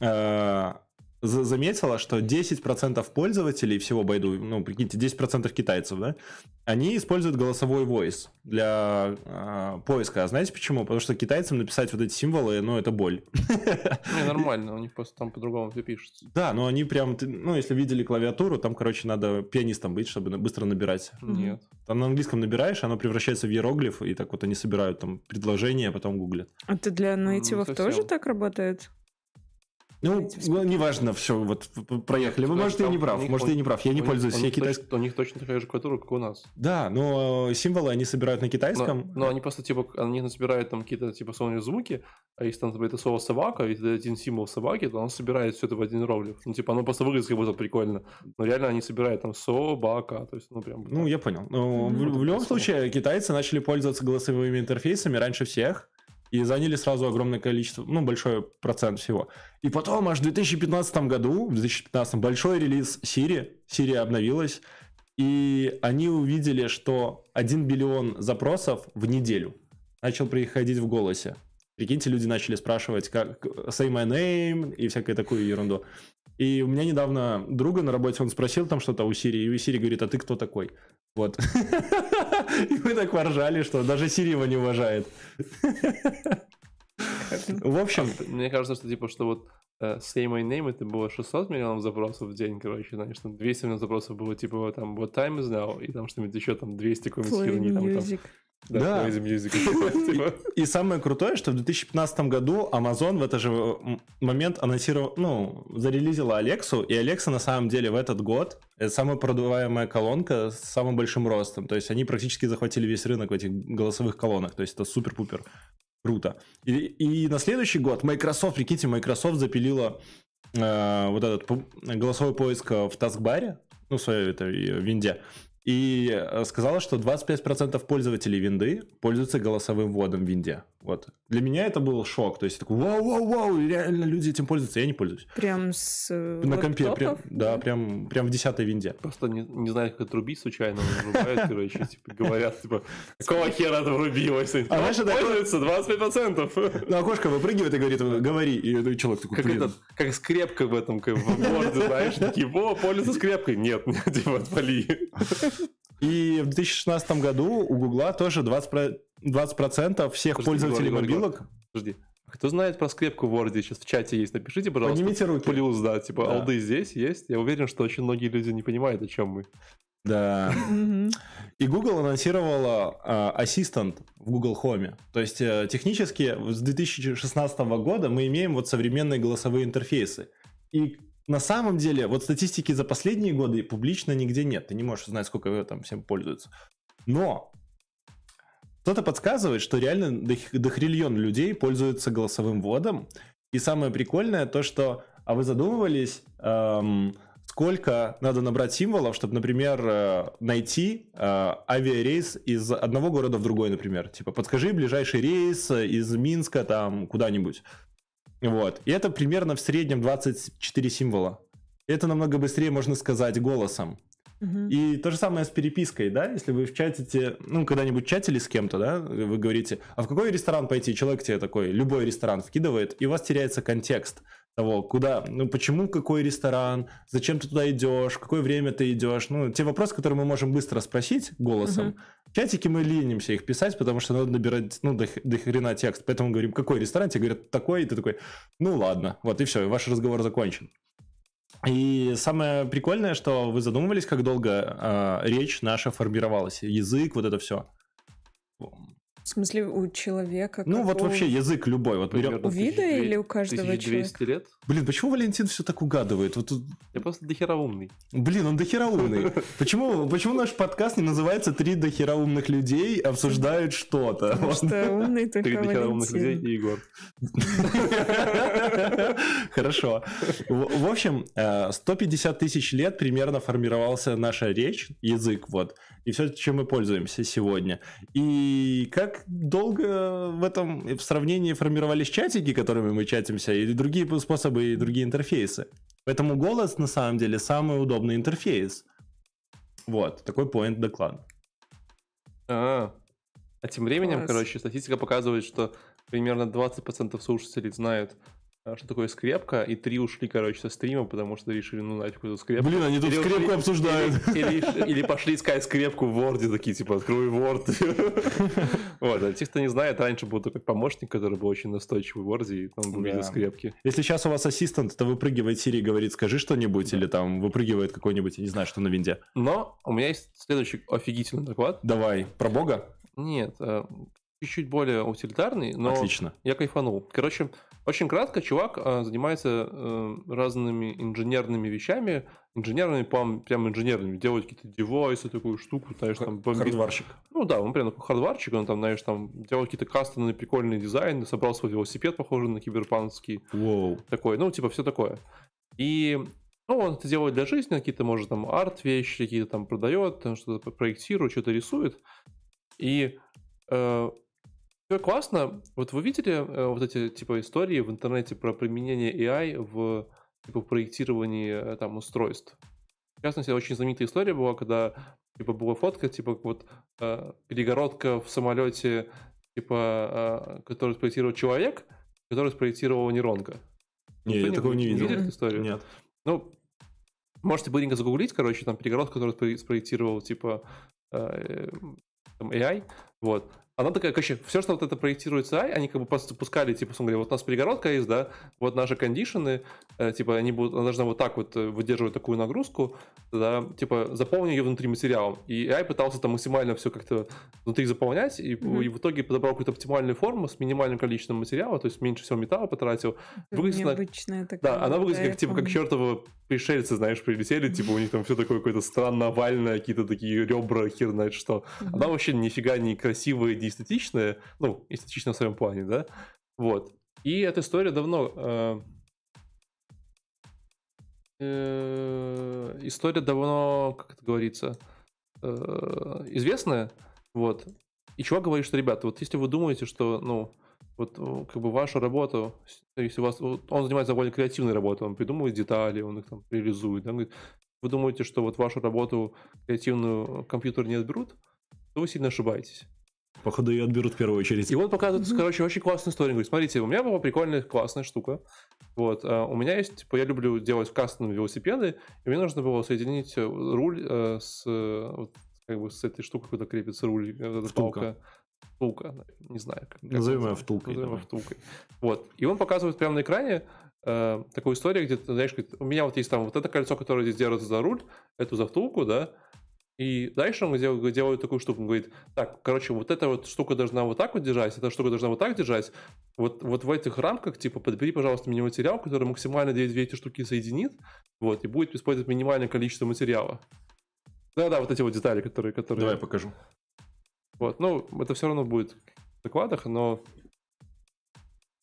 э, заметила, что 10% пользователей всего Байду, ну, прикиньте, 10% китайцев, да, они используют голосовой voice для э, поиска. А знаете почему? Потому что китайцам написать вот эти символы, ну, это боль. Не, нормально, у них просто там по-другому все пишется. Да, но они прям, ну, если видели клавиатуру, там, короче, надо пианистом быть, чтобы быстро набирать. Нет. Там на английском набираешь, оно превращается в иероглиф, и так вот они собирают там предложения, а потом гуглят. А ты для Ну, нейтивов тоже так работает? Ну, ну, неважно, все, вот проехали. Вы, может, я не прав, них- может, я не прав, я не пользуюсь у них китайской. точ- У них точно такая же клавиатура, как у нас. Да, но символы они собирают на Но, китайском. но они просто, типа, они собирают там какие-то, типа, сонные звуки, а если там, типа, это слово собака, если это один символ собаки, то он собирает все это в один иероглиф. Ну, типа, оно просто выглядит как будто прикольно. Но реально они собирают там собака, то есть, ну, прям... Ну, я понял. Но в, в любом случае, китайцы начали пользоваться голосовыми интерфейсами раньше всех и заняли сразу огромное количество, ну, большой процент всего. И потом, аж в 2015 году, в 2015 большой релиз Siri, Siri обновилась, и они увидели, что 1 биллион запросов в неделю начал приходить в голосе. Прикиньте, люди начали спрашивать, как say my name и всякую такую ерунду. И у меня недавно друга на работе, он спросил там что-то у Сири, и Сири говорит, а ты кто такой? Вот. И мы так поржали, что даже Сири его не уважает. В общем, Мне кажется, что, типа, что вот э, Say My Name это было 600 миллионов запросов в день, короче, знаешь, там 200 миллионов запросов было, типа, там, What time is now, и там что-нибудь еще, там, 200 какой-нибудь херни, там, там. Да. Amazing Music. Типа, И самое крутое, что в 2015 году Amazon в этот же момент анонсировал, ну, зарелизила Алексу, и Алекса на самом деле в этот год это самая продаваемая колонка с самым большим ростом. То есть они практически захватили весь рынок в этих голосовых колонок. То есть это супер-пупер круто. И, и на следующий год Microsoft, прикиньте, Microsoft запилила э, вот этот голосовой поиск в таскбаре, ну, в своей этой э, винде, и э, сказала, что 25% пользователей винды пользуются голосовым вводом в винде. Вот. Для меня это был шок. То есть такой, вау-вау-вау, реально люди этим пользуются, я не пользуюсь. Прям с э, На компе, прям, да, прям, прям в десятой винде. Просто не, не знаю, как отрубить случайно, он врубает, короче, типа, говорят, типа, какого хера это врубилось? А знаешь, это- Пользуется 25%. Ну, окошко выпрыгивает и говорит, говори. И человек такой, Как блин. это, как скрепка в этом, как в знаешь, такие, во, пользуется скрепкой. Нет, типа, отвали. И в 2016 году у Гугла тоже 20%, про- 20% всех Подожди, пользователей Егор, мобилок. Подожди. А Кто знает про скрепку в Word? Сейчас в чате есть. Напишите, пожалуйста. Поднимите руки. Плюс, да, типа, Да. алды здесь есть. Я уверен, что очень многие люди не понимают, о чем мы. Да. И Google анонсировала а, ассистент в Google Home. То есть э, технически с 2016 года мы имеем вот современные голосовые интерфейсы. И на самом деле вот статистики за последние годы публично нигде нет. Ты не можешь знать, сколько ее там всем пользуются. Но кто-то подсказывает, что реально дох- дохриллион людей пользуются голосовым вводом. И самое прикольное то, что... А вы задумывались, эм, сколько надо набрать символов, чтобы, например, э, найти э, авиарейс из одного города в другой, например. Типа, подскажи ближайший рейс из Минска там куда-нибудь. Вот. И это примерно в среднем 24 символа. Это намного быстрее можно сказать голосом. Мгм. И то же самое с перепиской, да, если вы в чатите, ну, когда-нибудь чатили с кем-то, да, вы говорите, а в какой ресторан пойти? Человек тебе такой, любой ресторан вкидывает, и у вас теряется контекст того, куда, ну, почему какой ресторан, зачем ты туда идешь, какое время ты идешь, ну, те вопросы, которые мы можем быстро спросить голосом, Мгм. в чатике мы ленимся их писать, потому что надо набирать, ну, до, хрена текст, поэтому говорим, какой ресторан, тебе говорят, такой, и ты такой, ну, ладно, вот, и все, и ваш разговор закончен. И самое прикольное, что вы задумывались, как долго э, речь наша формировалась, язык, вот это все. В смысле, у человека... Ну, вот какого- вообще язык любой. Вот берем... Примерно У вида 1200 или у каждого 1200 лет. Блин, почему Валентин все так угадывает? Вот тут... Я просто дохера умный. Блин, он дохера умный. Почему, почему наш подкаст не называется «Три дохера умных людей обсуждают что-то»? Потому что умный только Три дохера умных людей и Егор. Хорошо. В общем, э, 150 тысяч лет примерно формировался наша речь, язык, вот, и все, чем мы пользуемся сегодня. И как долго в этом в сравнении формировались чатики, которыми мы чатимся, и другие способы, и другие интерфейсы. Поэтому голос, на самом деле, самый удобный интерфейс. Вот, такой поинт доклада. А, а тем временем, Класс. короче, статистика показывает, что примерно 20% слушателей знают, что такое скрепка, и три ушли, короче, со стрима, потому что решили, ну, нафиг эту скрепку. Блин, они тут Или скрепку ушли- обсуждают. Или, или- или пошли искать скрепку в Word, такие, типа, открой Word. Вот, а те, кто не знает, раньше был такой помощник, который был очень настойчивый в Word, и он был Да. скрепки. Если сейчас у вас ассистент, то выпрыгивает Сири и говорит, скажи что-нибудь, или там выпрыгивает какой-нибудь, я не знаю, что на винде. Но у меня есть следующий офигительный доклад. Давай, про бога? Нет, э, чуть-чуть более утилитарный, но Отлично. я кайфанул. Короче, очень кратко, чувак э, занимается э, разными инженерными вещами, инженерными, прям, прям инженерными, делает какие-то девайсы, такую штуку, знаешь, там бомбит. Хардварщик. Ну да, он прям такой хардварчик, он там, знаешь, там делал какие-то кастомные прикольные дизайны, собрал свой велосипед, похожий на киберпанкский, Воу. такой, ну, типа, все такое. И ну, он это делает для жизни, какие-то, может, там, арт-вещи, какие-то там продает, что-то проектирует, что-то рисует. И все классно. Вот вы видели э, вот эти, типа, истории в интернете про применение AI в, типа, проектировании э, там устройств? В частности, очень знаменитая история была, когда, типа, была фотка, типа, вот э, перегородка в самолете, типа, э, которую спроектировал человек, который спроектировала нейронка. Не, я Кто-нибудь такого не видел. видел эту историю? Нет. Ну, можете быстренько загуглить, короче, там перегородку, которую спро- спроектировал, типа, э, там AI, вот. Она такая, короче, все, что вот это проектируется AI, они как бы просто пускали, типа, говоря, вот у нас перегородка есть, да, вот наши кондишены, э, типа, они будут, она должна вот так вот э, выдерживать такую нагрузку, да, типа, заполни ее внутри материалом. И AI пытался там максимально все как-то внутри заполнять, и, mm-hmm. и в итоге подобрал какую-то оптимальную форму с минимальным количеством материала, то есть меньше всего металла потратил. Выглядит необычная такая. Да, она выглядит как, типа, как чертова пришельцы, знаешь, прилетели, типа, у них там все такое какое-то странно овальное, какие-то такие ребра, хер знает что. Mm-hmm. Она вообще нифига не красивая, не эстетичная, ну, эстетичная в своем плане, да, вот. И эта история давно... Э, э, история давно, как это говорится, э, известная, вот. И чувак говорит, что, ребята, вот если вы думаете, что, ну, вот как бы вашу работу, если у вас, он занимается довольно креативной работой, он придумывает детали, он их там реализует, да, говорит, вы думаете, что вот вашу работу креативную компьютер не отберут, то вы сильно ошибаетесь. Походу, ее отберут в первую очередь. И вот показывает, короче, очень классную историю. Говорит, смотрите, у меня была прикольная, классная штука. Вот, а у меня есть, типа, я люблю делать кастомные велосипеды, и мне нужно было соединить э, руль э, с, вот, как бы, с этой штукой, куда крепится руль, э, эта палка. Втулка, не знаю. Как, Назовем ее втулкой. Назовем ее втулкой. Вот. И он показывает прямо на экране э, такую историю, где, ты знаешь, говорит, у меня вот есть там вот это кольцо, которое здесь держится за руль, эту за втулку, да, и дальше он делает, делает такую штуку, он говорит, так, короче, вот эта вот штука должна вот так вот держать, эта штука должна вот так держать. Вот, вот в этих рамках, типа, подбери, пожалуйста, мне материал, который максимально две, две эти штуки соединит, вот, и будет использовать минимальное количество материала. Да-да, вот эти вот детали, которые... которые... Давай покажу. Вот, ну, это все равно будет в докладах, но...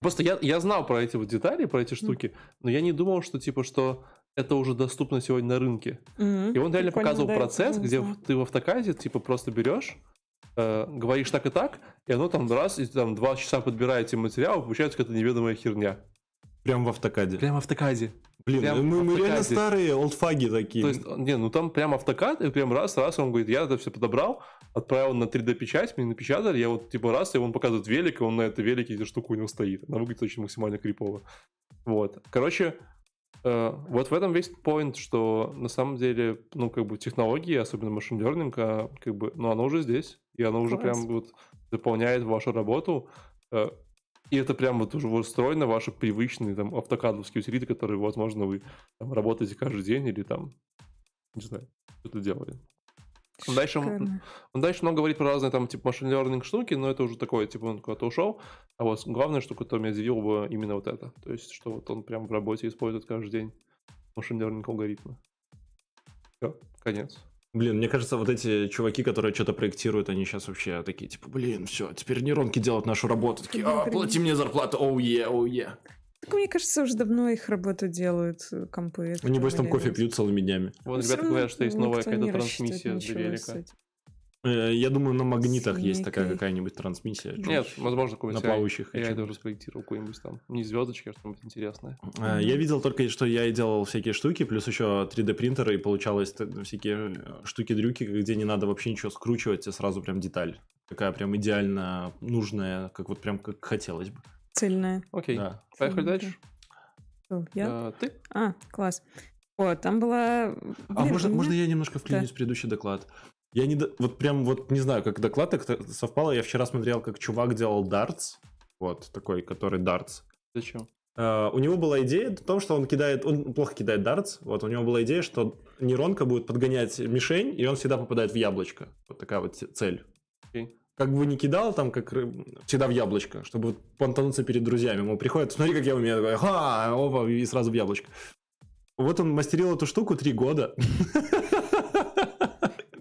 Просто я, я знал про эти вот детали, про эти штуки, но я не думал, что, типа, что это уже доступно сегодня на рынке. Mm-hmm. И он реально Прикольно, показывал да, процесс, где ты в автокаде типа просто берешь, э, говоришь так и так, и оно там раз, и там два часа подбирает тебе материал, получается какая-то неведомая херня. Прям в автокаде. Прям в автокаде. Блин, прям мы, мы реально старые олдфаги такие. То есть, не, ну там прям автокад, и прям раз, раз, он говорит, я это все подобрал, отправил на 3D-печать, мне напечатали, я вот типа раз, и он показывает велик, и он на этой велике эта штука у него стоит. Она выглядит очень максимально крипово. Вот. Короче, Э, вот в этом весь point, что на самом деле, ну, как бы технологии, особенно машин learning, а, как бы, ну, оно уже здесь, и оно уже Класс. прям вот дополняет вашу работу, э, и это прям вот уже встроено ваши привычные там автокадовские утилиты, которые, возможно, вы там, работаете каждый день или там, не знаю, что-то делаете. Он дальше, он, он дальше много говорит про разные там типа машин learning штуки, но это уже такое, типа он куда-то ушел. А вот главная штука, которая меня удивила, бы именно вот это. То есть, что вот он прям в работе использует каждый день машин learning алгоритмы. Все, конец. Блин, мне кажется, вот эти чуваки, которые что-то проектируют, они сейчас вообще такие, типа, блин, все, теперь нейронки делают нашу работу. Такие, а, плати мне зарплату, оу е, оу е. Так мне кажется, уже давно их работу делают э, компы. Небось там кофе пьют целыми днями. Вот ребята говорят, что есть новая какая-то трансмиссия для велика. Э, я думаю, на магнитах есть такая какая-нибудь трансмиссия. Нет, возможно, какой-нибудь на плавающих. Я это уже спроектировал какой-нибудь там, не звездочки, а что-нибудь интересное. Э, я видел только, что я делал всякие штуки, плюс еще 3D принтеры, и получалось всякие штуки-дрюки, где не надо вообще ничего скручивать, а сразу прям деталь. Такая прям идеально нужная, как вот прям как хотелось бы. Цельная. Окей. Да. Поехали дальше. Что, я? А, ты? А, класс. Вот, там была... Блин, а можно, меня... можно я немножко вклинюсь да. в предыдущий доклад? Я не... Вот прям вот не знаю, как доклад так совпало. Я вчера смотрел, как чувак делал дартс. Вот, такой, который дартс. Зачем? Uh, у него была идея в том, что он кидает, он плохо кидает дартс. Вот у него была идея, что нейронка будет подгонять мишень, и он всегда попадает в яблочко. Вот такая вот цель. Okay как бы не кидал там, как всегда в яблочко, чтобы понтануться перед друзьями. Ему приходит, смотри, как я умею. Такой, Ха, опа, и сразу в яблочко. Вот он мастерил эту штуку три года.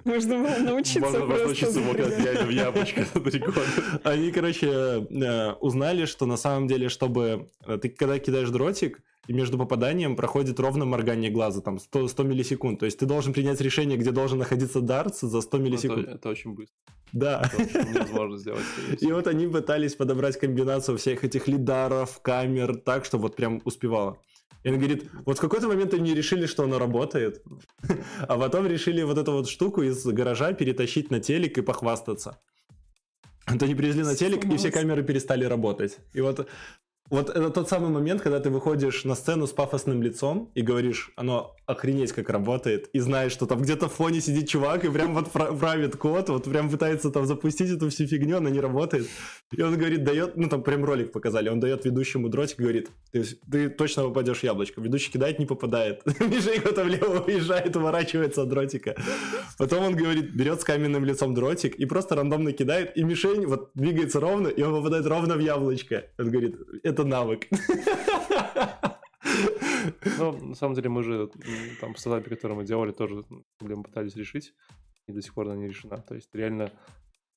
Можно было научиться Можно просто научиться вот в яблочко за три года. Они, короче, э, узнали, что на самом деле, чтобы... Э, ты когда кидаешь дротик, и между попаданием проходит ровно моргание глаза, там 100, 100 миллисекунд. То есть ты должен принять решение, где должен находиться дартс за 100 миллисекунд. Это, это очень быстро. Да. Это невозможно сделать. И вот они пытались подобрать комбинацию всех этих лидаров, камер, так, чтобы вот прям успевало. И он говорит, вот в какой-то момент они решили, что оно работает, а потом решили вот эту вот штуку из гаража перетащить на телек и похвастаться. Вот они привезли на телек, и все камеры перестали работать. И вот Вот это тот самый момент, когда ты выходишь на сцену с пафосным лицом и говоришь, оно охренеть как работает, и знаешь, что там где-то в фоне сидит чувак и прям вот правит код, вот прям пытается там запустить эту всю фигню, она не работает. И он говорит, дает, ну там прям ролик показали, он дает ведущему дротик говорит, ты, ты точно попадешь в яблочко. Ведущий кидает, не попадает. Мишенька там влево уезжает, уворачивается от дротика. Потом он говорит, берет с каменным лицом дротик и просто рандомно кидает, и мишень вот двигается ровно, и он попадает ровно в яблочко. Он говорит, это навык. Ну, на самом деле, мы же там в стартапе, который мы делали, тоже проблему пытались решить, и до сих пор она не решена. То есть, реально,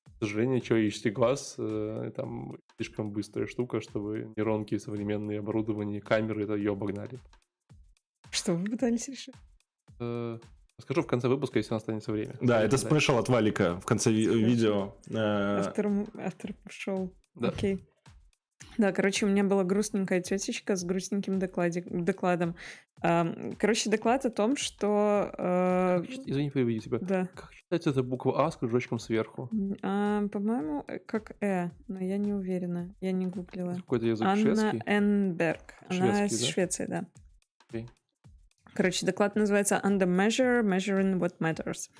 к сожалению, человеческий глаз э, там слишком быстрая штука, чтобы нейронки, современные оборудования, камеры это ее обогнали. Что вы пытались решить? Э, Скажу в конце выпуска, если останется время. Да, это спешл от Валика в конце ви- видео. Э, автор, автор шоу. Да. Окей. Да, короче, у меня была грустненькая тетечка с грустненьким докладе, докладом. Короче, доклад о том, что... Э, извини, переведи тебя. Да. Как читается эта буква А с кружочком сверху? А, по-моему, э, как Э, но я не уверена. Я не гуглила. Какой-то язык Анна шведский? Энберг. Она из да? Швеции, да. Okay. Короче, доклад называется Under Measure, Measuring What Matters.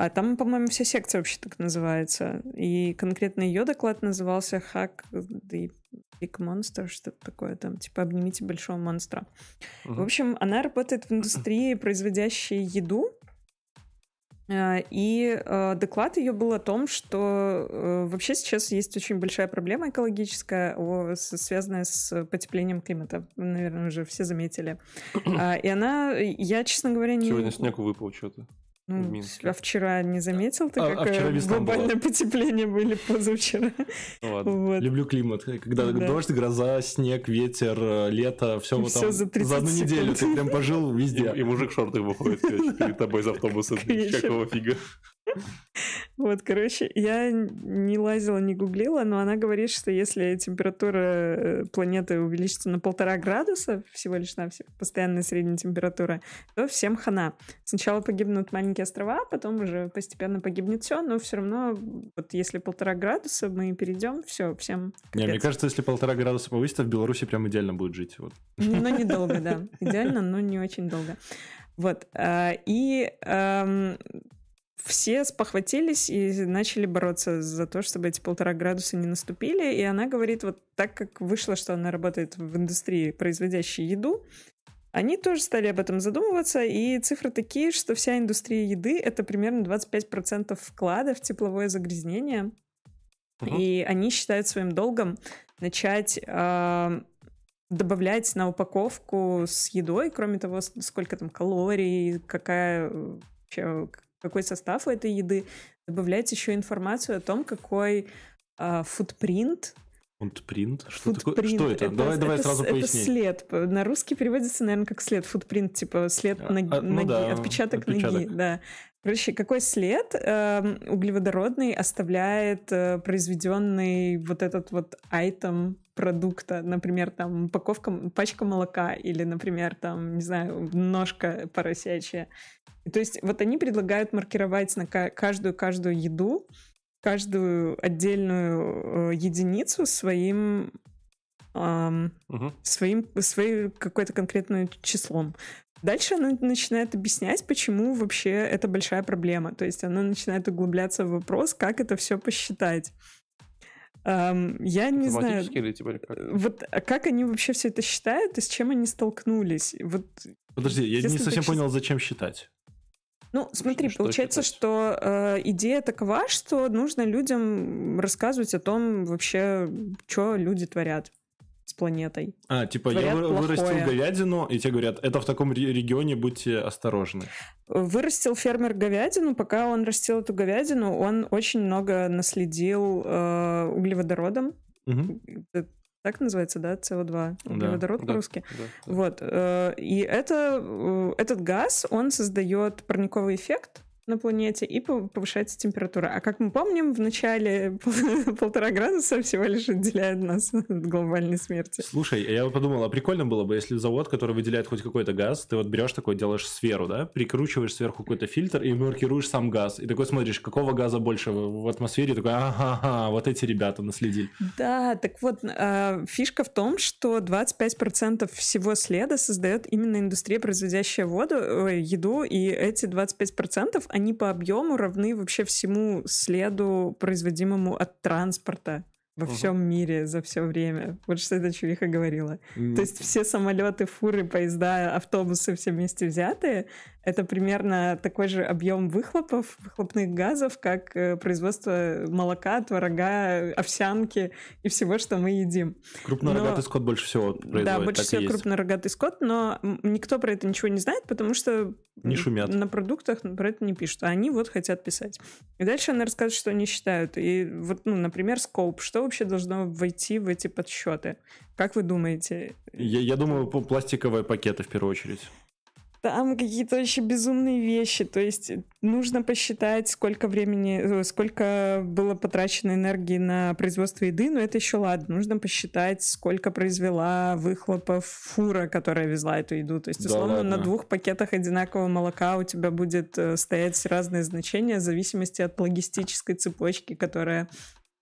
А там, по-моему, вся секция вообще так называется. И конкретно ее доклад назывался Hack the Big Monster, что-то такое там, типа «Обнимите большого монстра». Uh-huh. В общем, она работает в индустрии, производящей еду, а, и э, доклад ее был о том, что э, вообще сейчас есть очень большая проблема экологическая, связанная с потеплением климата. Наверное, уже все заметили. А, и она, я, честно говоря, не... Сегодня снег выпал что-то. Ну, в Минске. а вчера не заметил ты, А- а какое вчера весна глобальное была. потепление были позавчера? Ну ладно. Вот. Люблю климат. Когда Да. дождь, гроза, снег, ветер, э, лето, все вот там за 30 одну неделю секунд. ты прям пожил И, везде. и мужик в шортах выходит перед тобой из автобуса. Какого фига? Вот, короче, я не лазила, не гуглила, но она говорит, что если температура э, планеты увеличится на полтора градуса, всего лишь навсего, постоянная средняя температура, то всем хана. Сначала погибнут маленькие острова, потом уже постепенно погибнет все, но все равно, вот если полтора градуса мы перейдем, все, всем Не, мне капец. кажется, если полтора градуса повысится, в Беларуси прям идеально будет жить. Вот. Но недолго, да. Идеально, но не очень долго. Вот. а, И ам, все спохватились и начали бороться за то, чтобы эти полтора градуса не наступили. И она говорит, вот так как вышло, что она работает в индустрии, производящей еду, они тоже стали об этом задумываться, и цифры такие, что вся индустрия еды — это примерно 25% вклада в тепловое загрязнение. Мгм. И они считают своим долгом начать а, добавлять на упаковку с едой, кроме того, сколько там калорий, какая э, вообще, какой состав у этой еды, добавлять еще информацию о том, какой а, футпринт. Футпринт? Что, такое? Что это? Давай, давай это сразу это поясни. след. На русский переводится, наверное, как след. Футпринт, типа след А, ноги, а, ну ноги, да, отпечаток, отпечаток. ноги, да. Короче, какой след эм, углеводородный оставляет э, произведенный вот этот вот айтем продукта, например, там упаковка, пачка молока или, например, там, не знаю, ножка поросячья. То есть вот они предлагают маркировать на ка- каждую каждую еду, каждую отдельную э, единицу своим ам, Мгм. своим, своим какой-то конкретным числом. Дальше она начинает объяснять, почему вообще это большая проблема. То есть она начинает углубляться в вопрос, как это все посчитать. Я не знаю, или типа как? вот а как они вообще все это считают и с чем они столкнулись. Вот, Подожди, я не совсем понял, зачем считать. ну, смотри, что получается, считать? что э, идея такова, что нужно людям рассказывать о том вообще, что люди творят планетой. А, типа, я Творят вы- вырастил говядину, и тебе говорят, это в таком ре- регионе, будьте осторожны. Вырастил фермер говядину, пока он растил эту говядину, он очень много наследил э, углеводородом. Мгм. Это Так называется, да, СО2, Да, углеводород да. по-русски. Да, да. Вот. э, И это, э, этот газ, он создает парниковый эффект на планете, и повышается температура. А как мы помним, в начале полтора градуса всего лишь отделяет нас от глобальной смерти. Слушай, я подумал, а прикольно было бы, если завод, который выделяет хоть какой-то газ, ты вот берешь такой, делаешь сферу, да, прикручиваешь сверху какой-то фильтр и маркируешь сам газ. И такой смотришь, какого газа больше в атмосфере, такой, ага, вот эти ребята наследили. Да, так вот, а, фишка в том, что 25% всего следа создает именно индустрия, производящая воду, еду, и эти 25% они по объему равны вообще всему следу, производимому от транспорта во угу. всем мире за все время. Вот что эта чувиха говорила. Mm. То есть все самолеты, фуры, поезда, автобусы все вместе взятые, это примерно такой же объем выхлопов, выхлопных газов, как э, производство молока, творога, овсянки и всего, что мы едим. Крупнорогатый но... скот больше всего производит. Да, больше всего крупнорогатый скот, но никто про это ничего не знает, потому что не шумят. на продуктах про это не пишут, а они вот хотят писать. И дальше она рассказывает, что они считают. И вот, ну, например, скоп. Что вообще должно войти в эти подсчеты? Как вы думаете? Я, я думаю, пластиковые пакеты в первую очередь. Там какие-то вообще безумные вещи. То есть нужно посчитать, сколько времени, э, сколько было потрачено энергии на производство еды, но это еще ладно. Нужно посчитать, сколько произвела выхлопов фура, которая везла эту еду. То есть, условно, да на двух пакетах одинакового молока у тебя будет э, стоять разные значения в зависимости от логистической цепочки, которая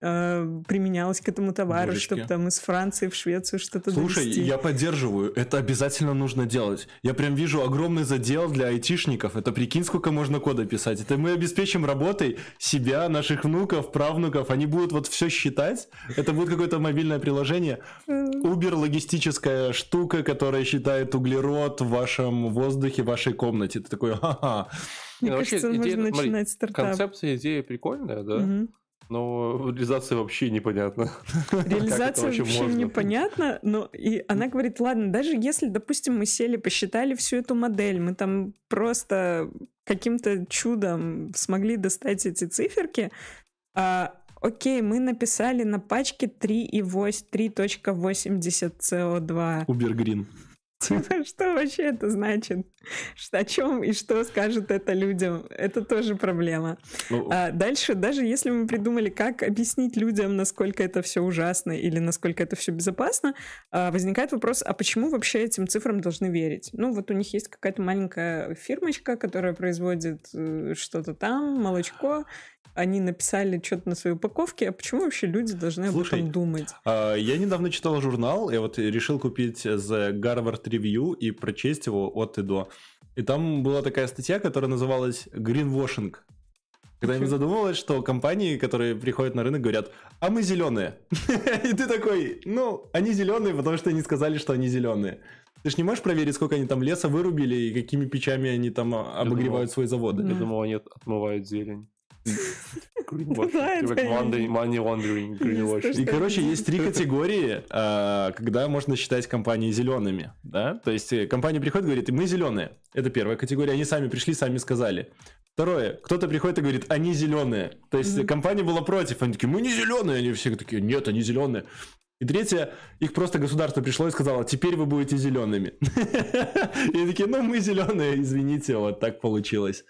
э, применялось к этому товару, Божечки. чтобы там из Франции в Швецию что-то Слушай, довести. я поддерживаю, это обязательно нужно делать. Я прям вижу огромный задел для айтишников, это прикинь, сколько можно кода писать. Это мы обеспечим работой себя, наших внуков, правнуков, они будут вот все считать, это будет какое-то мобильное приложение. Uber логистическая штука, которая считает углерод в вашем воздухе, в вашей комнате. Ты такой, ха-ха. Мне ну, кажется, идея, можно смотри, начинать стартап. Концепция, идея прикольная, да? Угу. Но реализация вообще непонятна. Реализация вообще, вообще непонятна, но и она говорит, ладно, даже если, допустим, мы сели, посчитали всю эту модель, мы там просто каким-то чудом смогли достать эти циферки, а, окей, мы написали на пачке 3,80 CO2. Uber Green. Что вообще это значит? Что, о чем и что скажет это людям? Это тоже проблема. Ну, а дальше, даже если мы придумали, как объяснить людям, насколько это все ужасно или насколько это все безопасно, а, возникает вопрос, а почему вообще этим цифрам должны верить? Ну, вот у них есть какая-то маленькая фирмочка, которая производит э, что-то там, молочко, они написали что-то на своей упаковке, а почему вообще люди должны Слушай, об этом думать? А, я недавно читал журнал, я вот решил купить The Harvard Review и прочесть его от и до. И там была такая статья, которая называлась Greenwashing. Когда я задумалась, что компании, которые приходят на рынок, говорят, а мы зеленые. И ты такой, ну, они зеленые, потому что они сказали, что они зеленые. Ты же не можешь проверить, сколько они там леса вырубили и какими печами они там обогревают свои заводы. Я думал, они отмывают зелень. Money laundering, И, короче, есть три категории, а, когда можно считать компании зелеными. Да? То есть э, компания приходит и говорит, мы зеленые. Это первая категория. Они сами пришли, сами сказали. Второе, кто-то приходит и говорит, они зеленые. То есть компания была против. Они такие, мы не зеленые. Они все такие, нет, они зеленые. И третье, их просто государство пришло и сказало, теперь вы будете зелеными. И такие, ну мы зеленые, извините, вот так получилось.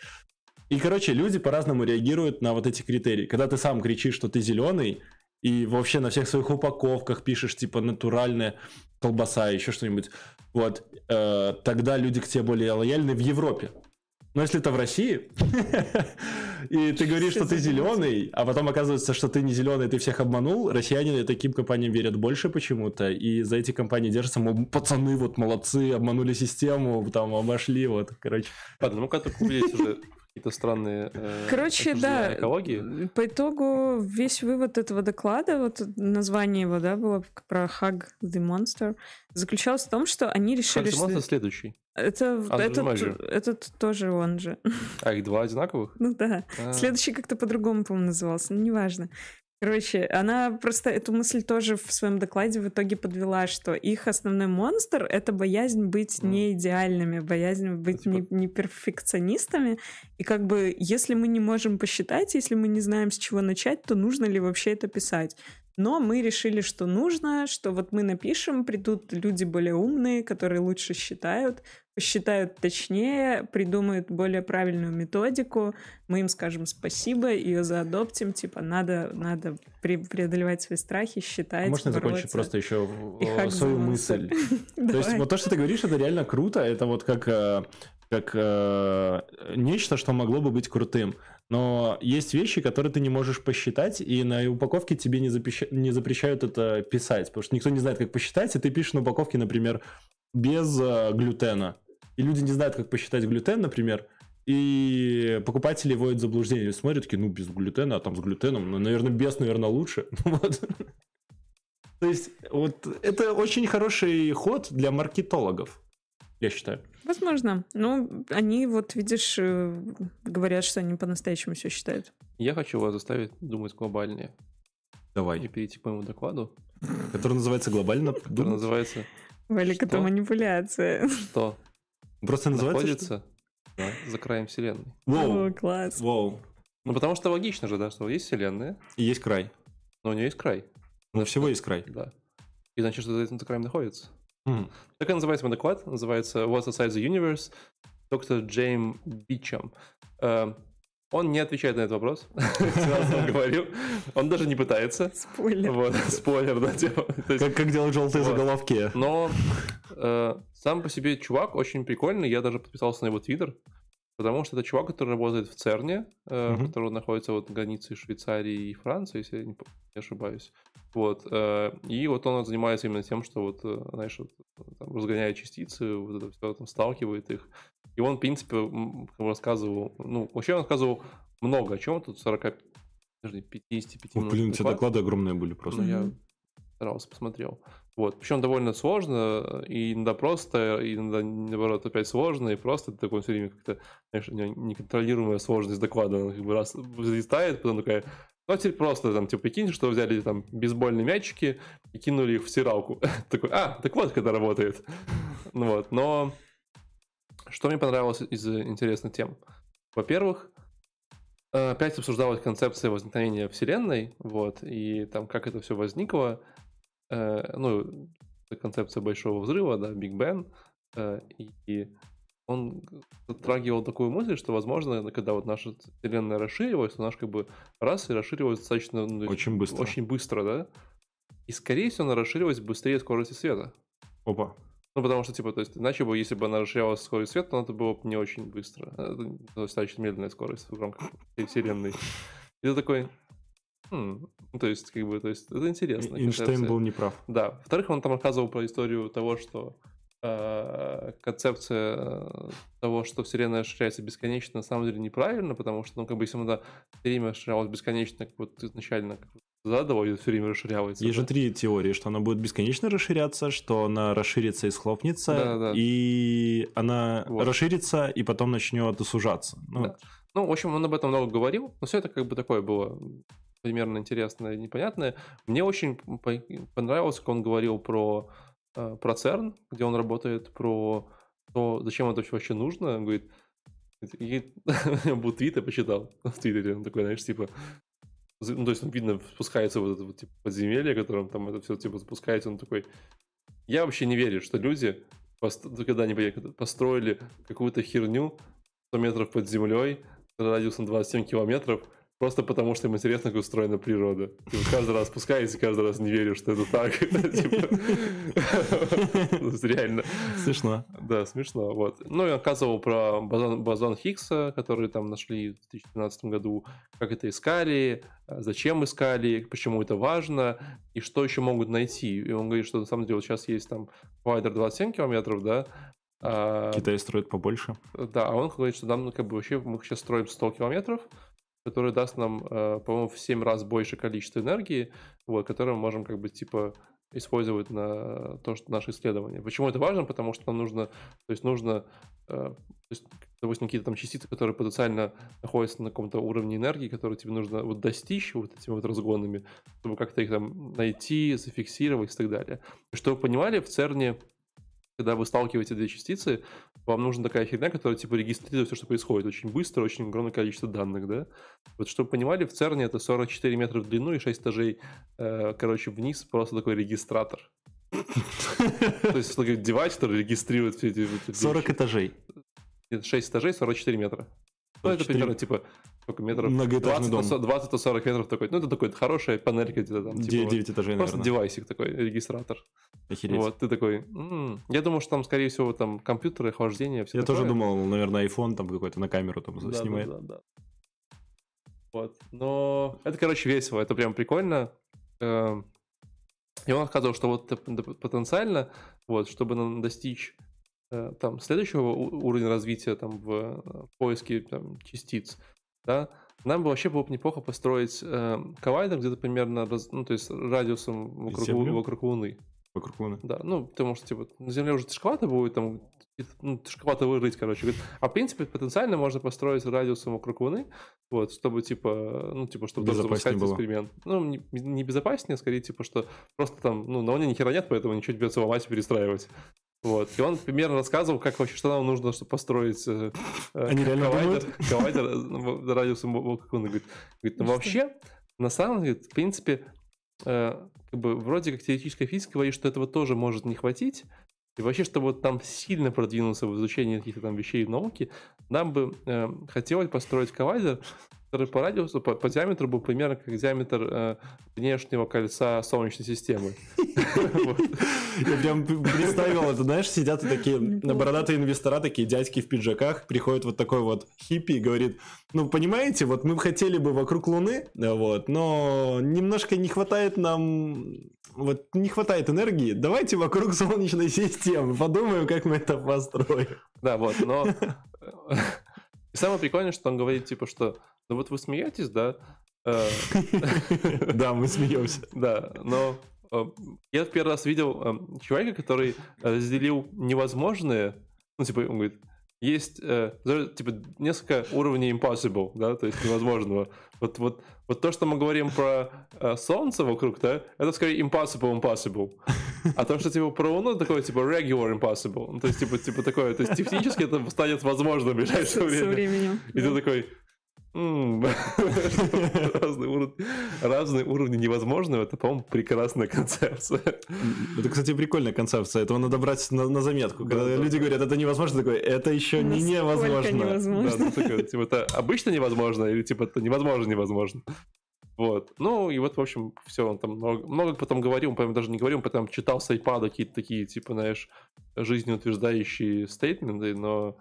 И, короче, люди по-разному реагируют на вот эти критерии. Когда ты сам кричишь, что ты зеленый, и вообще на всех своих упаковках пишешь, типа, натуральная колбаса, еще что-нибудь, вот, э, тогда люди к тебе более лояльны в Европе. Но если это в России, и ты говоришь, что ты зеленый, а потом оказывается, что ты не зеленый, ты всех обманул, россияне таким компаниям верят больше почему-то, и за эти компании держатся, мол, пацаны вот молодцы, обманули систему, там обошли, вот, короче. Ладно, ну как-то купились уже какие-то странные э, Короче, да, экологии. По итогу весь вывод этого доклада, вот название его, да, было про Hug the Monster, заключался в том, что они решили... Hug the Monster следующий. Это, этот, этот тоже он же. А их два одинаковых? Ну да. А-а-а. Следующий как-то по-другому, по-моему, назывался, но неважно. Короче, она просто эту мысль тоже в своем докладе в итоге подвела, что их основной монстр — это боязнь быть mm. не идеальными, боязнь быть типа... не, не перфекционистами. И как бы, если мы не можем посчитать, если мы не знаем, с чего начать, то нужно ли вообще это писать? Но мы решили, что нужно, что вот мы напишем, придут люди более умные, которые лучше считают, посчитают точнее, придумают более правильную методику, мы им скажем спасибо, ее заадоптим, типа надо, надо преодолевать свои страхи, считать, Можно бороться. закончить просто еще свою мысль? То есть вот то, что ты говоришь, это реально круто, это вот как, э, как э, нечто, что могло бы быть крутым. Но есть вещи, которые ты не можешь посчитать, и на упаковке тебе не, запреща- не запрещают это писать, потому что никто не знает, как посчитать, и ты пишешь на упаковке, например, без э, глютена. И люди не знают, как посчитать глютен, например, и покупатели вводят заблуждение. Смотрят, такие, ну, без глютена, а там с глютеном, ну, наверное, без, наверное, лучше. Вот. То есть, вот это очень хороший ход для маркетологов, я считаю. Возможно. Ну, они вот, видишь, э, говорят, что они по-настоящему все считают. Я хочу вас заставить думать глобальнее и Давай. перейти к моему докладу, Который называется глобально. который называется Валик, это манипуляция. «Что Просто называется. находится за краем вселенной». О, Воу. класс. Воу. Ну, потому что логично же, да, что есть вселенная, И есть край. но у нее есть край, Но всего есть край. да. И значит, что за этим краем находится. М. Так и называется мой доклад. Называется What's Outside the Universe. Доктор Джейм Бичем. Э, Он не отвечает на этот вопрос. Сразу говорю. Он даже не пытается. Спойлер. Вот, спойлер, да, типа. Как делать желтые Вот. заголовки. Но э, сам по себе чувак очень прикольный. Я даже подписался на его твиттер. Потому что это чувак, который работает в ЦЕРНе, э, Мгм. который находится вот на границе Швейцарии и Франции, если я не, ошибаюсь. Вот. э, и вот он занимается именно тем, что вот, э, знаешь, вот, там, разгоняет частицы, вот это все там сталкивает их. И он, в принципе, рассказывал, ну, вообще он рассказывал много о чем. Тут 40, подожди, 55 Ой, минут блин, у тебя доклад. доклады огромные были просто. Ну, я старался, посмотрел. Вот. Причем довольно сложно, и иногда просто, и иногда, наоборот, опять сложно, и просто ты такой все время как-то, знаешь, неконтролируемая сложность доклада. Он как бы раз взлетает, потом такая, ну, а теперь просто там, типа, прикинь, что взяли там бейсбольные мячики и кинули их в стиралку. Такой, а, так вот, это работает. Ну вот, но что мне понравилось из интересных тем? Во-первых, э, опять обсуждалась концепция возникновения Вселенной, вот, и там как это все возникло. Э, Ну, концепция Большого Взрыва, да, Биг Бен, э, и он затрагивал такую мысль, что, возможно, когда вот наша Вселенная расширилась, то наш как бы раз и расширилась достаточно... ну, Очень быстро. Очень быстро, да? И, скорее всего, она расширилась быстрее скорости света. Опа. Ну, потому что, типа, то есть, иначе бы, если бы она расширялась скорость света, то это было бы не очень быстро. Это достаточно медленная скорость в рамках всей вселенной. И ты такой... «Хм». То есть, как бы, то есть, это интересно. Эйнштейн был неправ. Да. Во-вторых, он там рассказывал про историю того, что э, концепция того, что Вселенная расширяется бесконечно, на самом деле неправильно, потому что, ну, как бы, если она все время расширялась бесконечно, как вот изначально как бы задал, и все время расширяется. Есть же да? три теории, что она будет бесконечно расширяться, что она расширится и схлопнется, Да-да-да. и она Вот. расширится и потом начнет сужаться. Ну, Да. Ну, в общем, он об этом много говорил, но все это как бы такое было примерно интересное и непонятное. Мне очень по- понравилось, как он говорил про, э, про ЦЕРН, где он работает, про то, зачем это вообще нужно. Он говорит, и был твит, почитал в Твиттере, он такой, знаешь, типа, ну, то есть, он, видно, спускается вот это вот, типа, подземелье, которым там это все, типа, спускается, он такой, я вообще не верю, что люди, пост- когда они построили какую-то херню 100 метров под землей, радиусом 27 километров, просто потому что им интересно, как устроена природа. Типа, каждый раз спускаюсь и каждый раз не верю, что это так. Типа, есть Реально. смешно. Да, смешно. Вот. Ну, и оказывал про бозон, Хиггса, который там нашли в 2012 году, как это искали, э, зачем искали, почему это важно, и что еще могут найти. И он говорит, что на самом деле сейчас есть там коллайдер 27 километров, да, а, Китай строит побольше. да, а он говорит, что нам ну, как бы вообще мы сейчас строим 100 километров, который даст нам, э, по-моему, в 7 раз больше количество энергии, вот, которое мы можем как бы типа использовать на то, что наше исследование. Почему это важно? Потому что нам нужно, то есть нужно, э, то есть, допустим, какие-то там частицы, которые потенциально находятся на каком-то уровне энергии, которые тебе нужно вот достичь вот этими вот разгонами, чтобы как-то их там найти, зафиксировать и так далее. Чтобы вы понимали, в ЦЕРНе когда вы сталкиваете две частицы, вам нужна такая херня, которая типа регистрирует все, что происходит очень быстро, очень огромное количество данных, да. Вот чтобы понимали, в ЦЕРНе это 44 метра в длину и 6 этажей, э, короче, вниз просто такой регистратор. То есть девайс, который регистрирует все эти... эти 40 вещи. этажей. Нет, 6 этажей, 44 метра. Ну, это 44 примерно типа сколько метров? Многоэтажный 20 дом. 20-40 метров такой. Ну, это такой хорошая панелька где-то там. Типа, 9, вот. этажей, Просто наверное. девайсик такой, регистратор. Охереть. Вот, ты такой, «М, я думаю, что там, скорее всего, там компьютеры, охлаждение, все Я тоже думал, наверное, iPhone там какой-то на камеру там да, снимает. Да, да, да. Вот. Но это, короче, весело, это прям прикольно. Эм, И он рассказывал, что вот потенциально, вот, чтобы нам достичь э, там следующего уровня развития там в э, поиске там, частиц, да, нам бы вообще было бы неплохо построить э, коллайдер где-то примерно, раз- ну, то есть радиусом вокруг, Землю? вокруг Луны. Вокруг Луны. Да, ну, потому что, типа, на Земле уже тяжковато будет, там, ну, тяжковато вырыть, короче. А, в принципе, потенциально можно построить радиусом вокруг Луны, вот, чтобы, типа, ну, типа, чтобы Безопаснее запускать было. эксперимент. Ну, не, не безопаснее, скорее, типа, что просто там, ну, на Луне ни хера нет, поэтому ничего не придется ломать и перестраивать. Вот. И он примерно рассказывал, как вообще, что нам нужно, чтобы построить э, э, Они реально коллайдер, коллайдер, э, радиусом вокруг Луны. Говорит, говорит, ну, И вообще, на самом деле, в принципе, э, как бы вроде как теоретическая физика говорит, что этого тоже может не хватить. И вообще, чтобы вот там сильно продвинуться в изучении каких-то там вещей в науке, нам бы э, хотелось построить коллайдер, который по радиусу, по, по диаметру был примерно как диаметр э, внешнего кольца Солнечной системы. Я прям представил это, знаешь, сидят такие бородатые инвестора, такие дядьки в пиджаках, приходит вот такой вот хиппи и говорит, ну, понимаете, вот мы хотели бы вокруг Луны, вот, но немножко не хватает нам, вот не хватает энергии, давайте вокруг Солнечной системы, подумаем, как мы это построим. Да, вот, но... э, И самое прикольное, что он говорит, типа, что, ну вот вы смеетесь, да? Э, Да, мы смеемся. Да, но э, я в первый раз видел э, человека, который разделил невозможное, ну, типа, он говорит, есть, э, типа, несколько уровней impossible, да, то есть невозможного. Вот, вот, вот то, что мы говорим про э, Солнце вокруг, да, это скорее impossible impossible. А то, что, типа, про Луну, такое, типа, regular impossible. Ну, то есть, типа, типа такое, то есть, технически это станет возможно в ближайшее Со время. временем. И ты такой... «М, Разные уровни, разные уровни невозможного, это, по-моему, прекрасная концепция. Это, кстати, прикольная концепция. Этого надо брать на, на заметку. Да, Когда да, люди да. говорят, это невозможно, такой, это еще не невозможно. невозможно. Да, ну, такое, типа, это обычно невозможно, или типа это невозможно невозможно. Вот. Ну, и вот, в общем, все, он там много, много потом говорил, он, по-моему, даже не говорил, потом читал с iPad какие-то такие, типа, знаешь, жизнеутверждающие стейтменты, но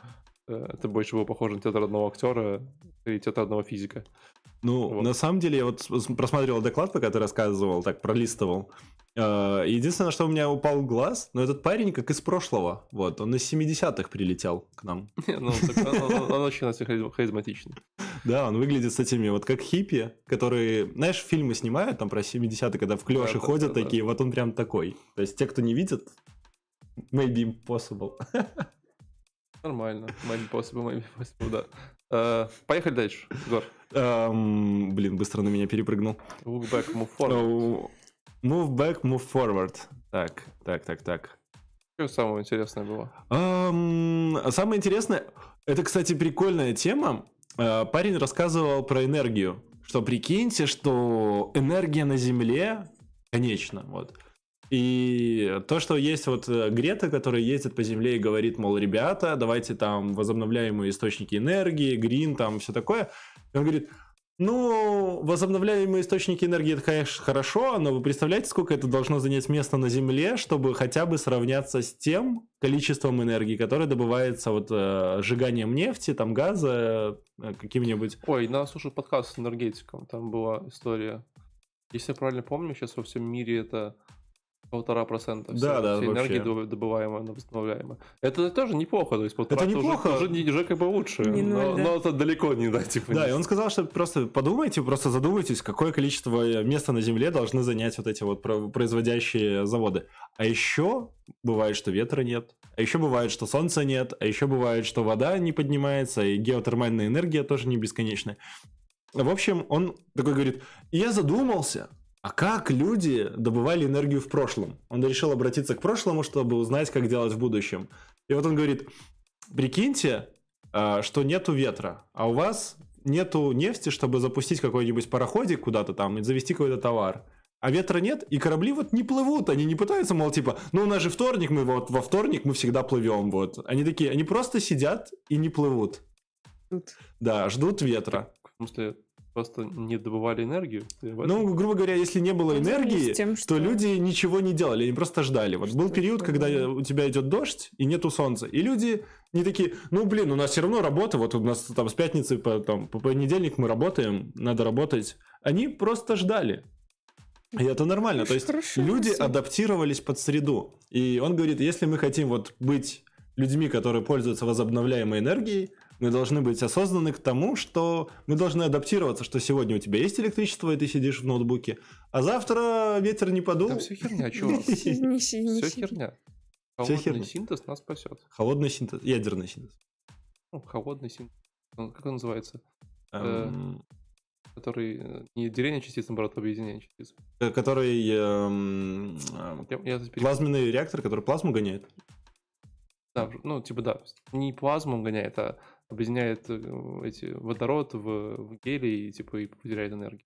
это больше было похоже на театр одного актера или театр одного физика. Ну, Вот. на самом деле, я вот просматривал доклад, пока ты рассказывал, так пролистывал. Э, Единственное, что у меня упал глаз, но этот парень как из прошлого. Вот, он из 70-х прилетел к нам. Ну, он, очень харизматичный. Да, он выглядит с этими вот как хиппи, которые, знаешь, фильмы снимают там про 70-е, когда в да, ходят такие, вот он прям такой. То есть те, кто не видит, maybe impossible. Нормально. Maybe possible, maybe possible, да. Э, поехали дальше, Гор. Эм, Блин, быстро на меня перепрыгнул. Look back, move forward. Ну, Move back, move forward. Так, так, так, так. Что самое интересное было? А самое интересное, это, кстати, прикольная тема. Э, Парень рассказывал про энергию. Что прикиньте, что энергия на Земле конечна. Вот. И то, что есть вот э, Грета, которая ездит по Земле и говорит, мол, ребята, давайте там возобновляемые источники энергии, грин, там все такое. И он говорит, ну, возобновляемые источники энергии, это, конечно, хорошо, но вы представляете, сколько это должно занять места на Земле, чтобы хотя бы сравняться с тем количеством энергии, которое добывается вот э, сжиганием нефти, там газа, э, каким-нибудь... Ой, надо слушать подкаст с энергетиком. Там была история. Если я правильно помню, сейчас во всем мире это полтора процента Да, да, всей энергии вообще. добываемая, она восстановляемая. Это тоже неплохо, то есть полтора Это уже- неплохо. Уже, не- уже как бы лучше, Не но, ноль, да. но это далеко не да, типа. Да, не- и он сказал, что просто подумайте, просто задумайтесь, какое количество места на Земле должны занять вот эти вот про- производящие заводы. А еще бывает, что ветра нет, а еще бывает, что солнца нет, а еще бывает, что вода не поднимается, и геотермальная энергия тоже не бесконечная. В общем, он такой говорит, «И я задумался, а как люди добывали энергию в прошлом? Он решил обратиться к прошлому, чтобы узнать, как делать в будущем. И вот он говорит, прикиньте, а, что нету ветра, а у вас нету нефти, чтобы запустить какой-нибудь пароходик куда-то там и завести какой-то товар. а ветра нет, и корабли вот не плывут, они не пытаются, мол, типа, ну у нас же вторник, мы вот во вторник мы всегда плывем, вот. Они такие, они просто сидят и не плывут. Тут. Да, ждут ветра. В смысле, просто не добывали энергию? Ну, грубо говоря, если не было энергии, тем, то что- люди ничего не делали, они просто ждали. Вот был Что период, такое? когда у тебя идет дождь и нету солнца, и люди не такие, ну, блин, у нас все равно работа, вот у нас там с пятницы по, там, по понедельник мы работаем, надо работать. Они просто ждали. И это нормально. То есть хорошая люди мысль. адаптировались под среду. И он говорит, если мы хотим вот быть людьми, которые пользуются возобновляемой энергией, мы должны быть осознаны к тому, что мы должны адаптироваться, что сегодня у тебя есть электричество, и ты сидишь в ноутбуке, а завтра ветер не подул. Да все херня, чувак. Все херня. Холодный синтез нас спасет. Холодный синтез, ядерный синтез. Ну, холодный синтез. Он- Как он называется? Эм, Который э, не деление частиц, наоборот, а объединение частиц. э, Который эм, эм, Я, я плазменный реактор, который плазму гоняет. Да, ну, типа, да. Не плазму он гоняет, а объединяет э, эти водород в, в гелий и, типа, и выделяет энергию.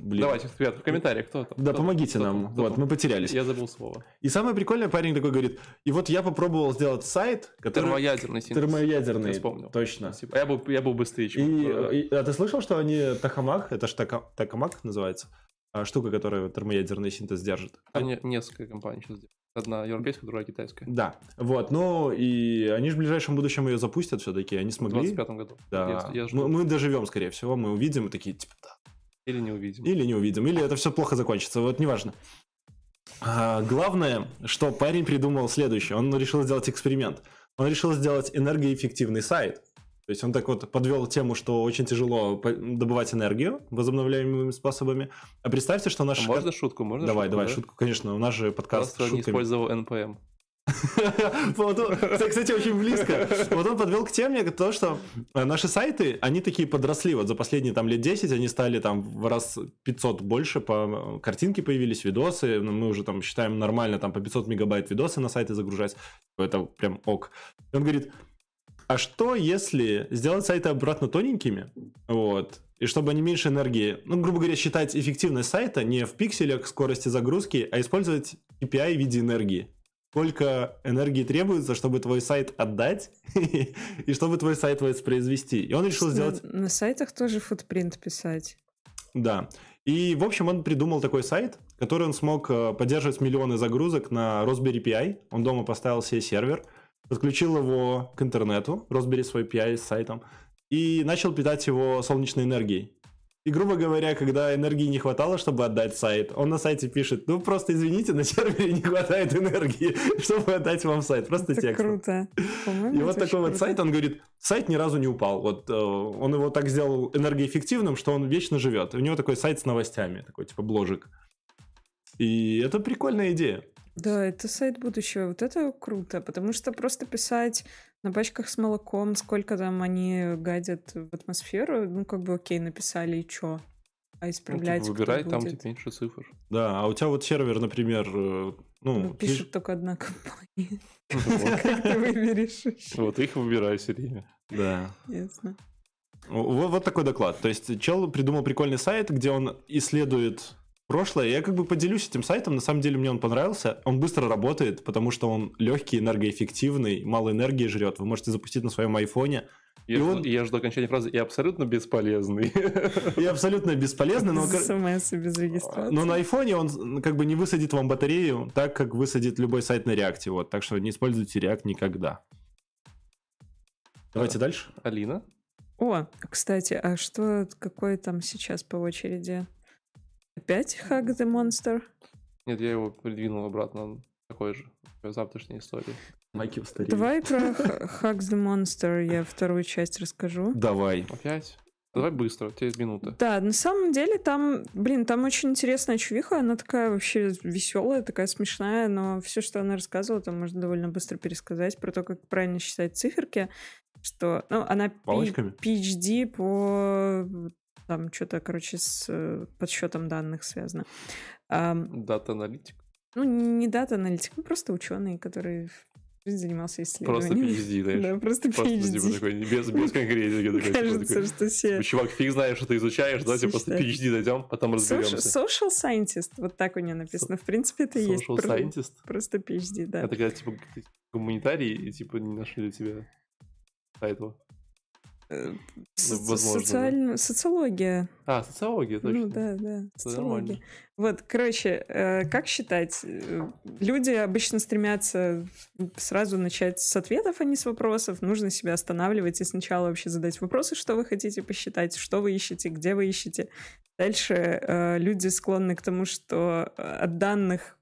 Блин. Давайте, ребят, в комментариях, кто там? Да, Кто- помогите кто нам. Кто Вот, мы потерялись. Я забыл слово. И самое прикольное, парень такой говорит, и вот я попробовал сделать сайт, который... Термоядерный синтез. Термоядерный. Я вспомнил. Точно. Спасибо. Я был, я был быстрее, чем... И, э, и- а ты слышал, что они Тахамак, это же Тахамак называется, а, штука, которая термоядерный синтез держит. а не- несколько компаний сейчас делают. Одна европейская, другая китайская. Да, вот, ну и они же в ближайшем будущем ее запустят все-таки, они В смогли. 25 году. Да, Я, я мы, мы доживем, скорее всего, мы увидим и такие, типа, да. Или не увидим. Или не увидим, или это все плохо закончится, вот неважно. А, главное, что парень придумал следующее. Он решил сделать эксперимент. Он решил сделать энергоэффективный сайт. То есть он так вот подвел тему, что очень тяжело добывать энергию возобновляемыми способами. А представьте, что А наш... можно шутку? Можно давай, шутку, давай, да? шутку, конечно. У нас же подкаст Просто не использовал он- кстати, очень близко. Вот он подвел к теме то, что э, наши сайты, они такие подросли. Вот за последние там лет 10 они стали там в раз 500 больше, по картинки появились, видосы. Ну, Мы уже там считаем нормально там по 500 мегабайт видосы на сайты загружать. Это прям ок. Он говорит, а что если сделать сайты обратно тоненькими? Вот. И чтобы они меньше энергии, ну, грубо говоря, считать эффективность сайта не в пикселях скорости загрузки, а использовать KPI в виде энергии сколько энергии требуется, чтобы твой сайт отдать и чтобы твой сайт воспроизвести. И он решил сделать... На, сайтах тоже футпринт писать. Да. И, в общем, он придумал такой сайт, который он смог э, поддерживать миллионы загрузок на Raspberry Pi. Он дома поставил себе сервер, подключил его к интернету, Raspberry свой Pi с сайтом, и начал питать его солнечной энергией. И, грубо говоря, когда энергии не хватало, чтобы отдать сайт, он на сайте пишет, ну, просто извините, на сервере не хватает энергии, чтобы отдать вам сайт. Просто Это текст. круто. И вот такой вот сайт, он говорит, сайт ни разу не упал. Вот э, он его так сделал энергоэффективным, что он вечно живет. И у него такой сайт с новостями, такой типа бложик. И это прикольная идея. Да, это сайт будущего. Вот это круто, потому что просто писать на пачках с молоком, сколько там они гадят в атмосферу, ну, как бы окей, написали, и чё? А Ну, исправлять типа, кто выбирай там будет? типа, меньше цифр. Да, а у тебя вот сервер, например, э, ну, Ну, пишет только одна компания. Как ты выберешь? Вот их выбирай все время. Да. Ясно. Вот, вот такой доклад. То есть чел придумал прикольный сайт, где он исследует прошлое. Я как бы поделюсь этим сайтом. На самом деле мне он понравился. Он быстро работает, потому что он легкий, энергоэффективный, мало энергии жрет. Вы можете запустить на своем айфоне. Я, И жду, он- я жду окончания фразы «и абсолютно бесполезный». И абсолютно бесполезно, но... СМС без регистрации. Но на айфоне он как бы не высадит вам батарею так, как высадит любой сайт на реакте. Вот. Так что не используйте реакт никогда. Давайте дальше. Алина? О, кстати, а что, какой там сейчас по очереди? Опять Hack the Monster? Нет, я его придвинул обратно. Такой же. в завтрашней истории. Майки устарели. Давай про Hack the Monster я вторую часть расскажу. Давай. Опять? Давай быстро, у тебя есть минута. Да, на самом деле там, блин, там очень интересная чувиха, она такая вообще веселая, такая смешная, но все, что она рассказывала, там можно довольно быстро пересказать про то, как правильно считать циферки, что, ну, она? PhD по там что-то, короче, с э, подсчетом данных связано. Дата-аналитик. ну, не дата-аналитик, ну, просто ученый, который занимался Просто исследованиями. PhD, знаешь. Да, просто Просто типа PhD. такой, без, без конкретики. такой, типа, Кажется, такой, что все... Чувак, фиг знаешь, что ты изучаешь, давайте просто Считай. PhD дойдем, потом разберемся. social scientist, вот так у нее написано. В принципе, это и есть Social scientist. просто PhD, да. Это когда, типа, ты гуманитарий, и, типа, не нашли для тебя title а. Э, Ну, возможно, да. социально- Социология. А, социология, точно. Ну да, да, социология. нормально. Вот, короче, э, как считать? Э, Люди обычно стремятся сразу начать с ответов, а не с вопросов. Нужно себя останавливать и сначала вообще задать вопросы, что вы хотите посчитать, что вы ищете, где вы ищете. Дальше люди склонны к тому, что от данных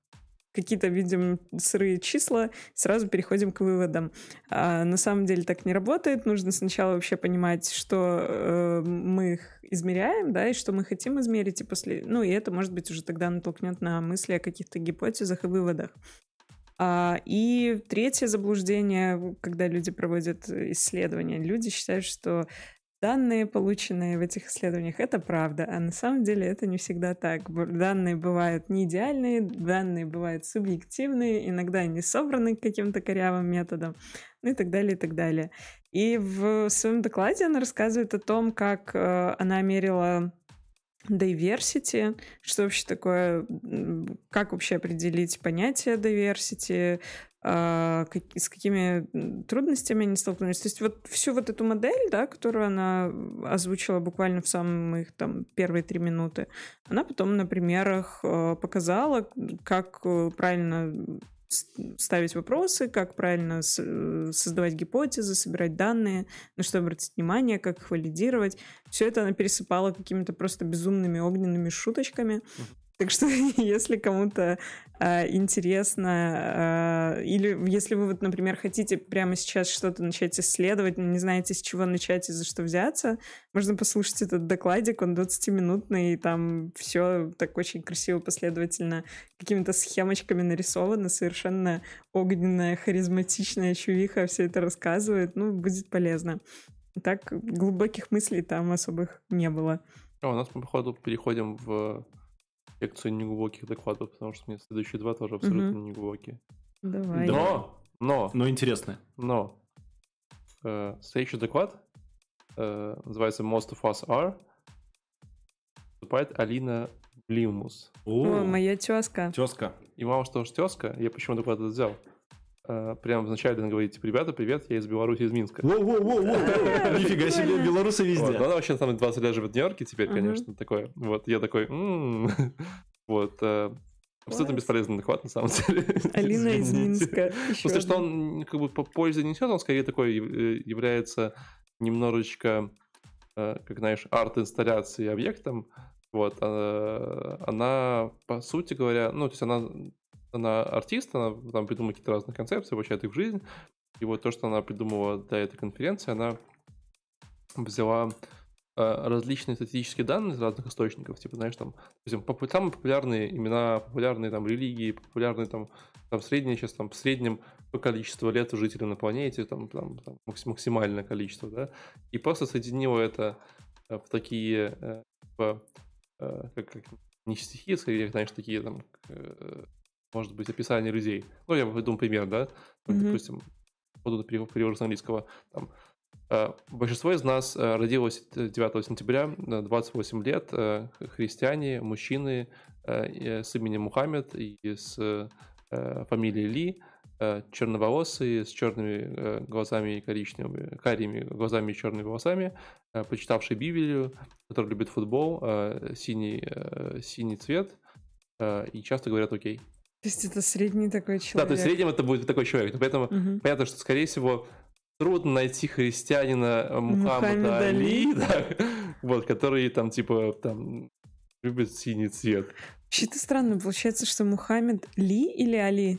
какие-то видим сырые числа, сразу переходим к выводам. А на самом деле так не работает. Нужно сначала вообще понимать, что э, мы их измеряем, да, и что мы хотим измерить, и после... Ну, и это, может быть, уже тогда натолкнет на мысли о каких-то гипотезах и выводах. А, и третье заблуждение, когда люди проводят исследования, люди считают, что данные, полученные в этих исследованиях, это правда, а на самом деле это не всегда так. Данные бывают не идеальные, данные бывают субъективные, иногда они собраны каким-то корявым методом, ну и так далее, и так далее. И в своем докладе она рассказывает о том, как э, она мерила diversity, что вообще такое, как вообще определить понятие diversity, а, с какими трудностями они столкнулись. То есть вот всю вот эту модель, да, которую она озвучила буквально в самых там первые три минуты, она потом на примерах э, показала, как э, правильно ставить вопросы, как правильно э, создавать гипотезы, собирать данные, на что обратить внимание, как их валидировать. Все это она пересыпала какими-то просто безумными огненными шуточками. Так что, если кому-то а, интересно, а, или если вы, вот, например, хотите прямо сейчас что-то начать исследовать, но не знаете, с чего начать и за что взяться, можно послушать этот докладик, он 20-минутный, и там все так очень красиво, последовательно, какими-то схемочками нарисовано, совершенно огненная, харизматичная чувиха все это рассказывает, ну, будет полезно. Так глубоких мыслей там особых не было. А, у нас мы, походу, переходим в секцию неглубоких докладов, потому что у меня следующие два тоже абсолютно неглубокие. Давай. Но, но, Но интересно. но, э, следующий доклад э, называется Most of Us Are. Выступает Алина Блимус. О, моя тезка. Тезка. И мало что ж тезка, я почему доклад этот взял? Э, прямо вначале она говорит, типа, ребята, привет, я из Беларуси, из Минска. Воу-воу-воу, нифига себе, белорусы Вот, везде. она вообще там 20 лет живет в Нью-Йорке теперь, конечно, такое. Вот, я такой, «М». вот, э, абсолютно бесполезный доклад, на самом деле. Алина из. Минска. В Ещё смысле, что он как бы по пользе несет, он скорее такой э, является немножечко, как знаешь, арт-инсталляцией объектом. Вот, а, она, по сути говоря, ну, то есть она, она артист, она там придумывает какие-то разные концепции, воплощает их в жизнь. И вот то, что она придумала для этой конференции, она взяла э, различные статистические данные из разных источников, типа, знаешь, там, допустим, попу- самые популярные имена, популярные там религии, популярные там, там среднее сейчас там в среднем по количеству лет жителей на планете, там, там, там макс- максимальное количество, да, и просто соединила это э, в такие, э, типа, э, как, как не стихи, скорее, знаешь, такие там, э, может быть, описание людей. Ну, я выдумал пример, да, Ну, Мгм. допустим, буду перевод с английского, там, Э, Большинство из нас э, родилось 9 сентября, э, 28 лет, христиане, мужчины с именем Мухаммед и с фамилией Ли, черноволосые, с черными глазами и коричневыми, карими глазами и черными волосами, почитавшие Библию, который любит футбол, синий, синий цвет, и часто говорят «Окей». То есть это средний такой человек. Да, то есть в среднем это будет такой человек. Но Поэтому Мгм. понятно, что, скорее всего, трудно найти христианина Мухаммеда Али, Али. да, вот, который там, типа, там, любит синий цвет. Вообще-то странно, получается, что Мухаммед Ли или Али?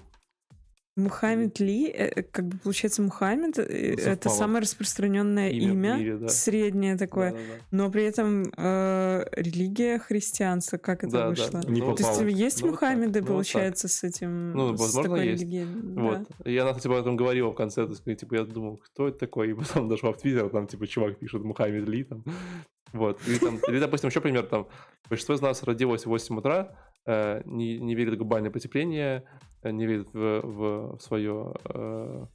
Мухаммед Ли, э, э, как бы получается Мухаммед, э, это Совпало. самое распространенное Имя имя, мире, да. среднее такое, Да-да-да. но при этом э, религия христианство, как это Да, да. вышло? Не Ну, То есть попало. есть Ну, так, Мухаммеды, ну, вот получается, с этим, Ну, с возможно, такой есть. религией? Да. Вот. И она, кстати, об этом говорила в конце, то есть, типа, я думал, кто это такой, и потом дошла в Твиттер, там, типа, чувак пишет Мухаммед Ли, там, вот. Или, там, или, допустим, еще пример, там, большинство из нас родилось в 8 утра, э, не, не верит в глобальное потепление, не верит в, в свое э,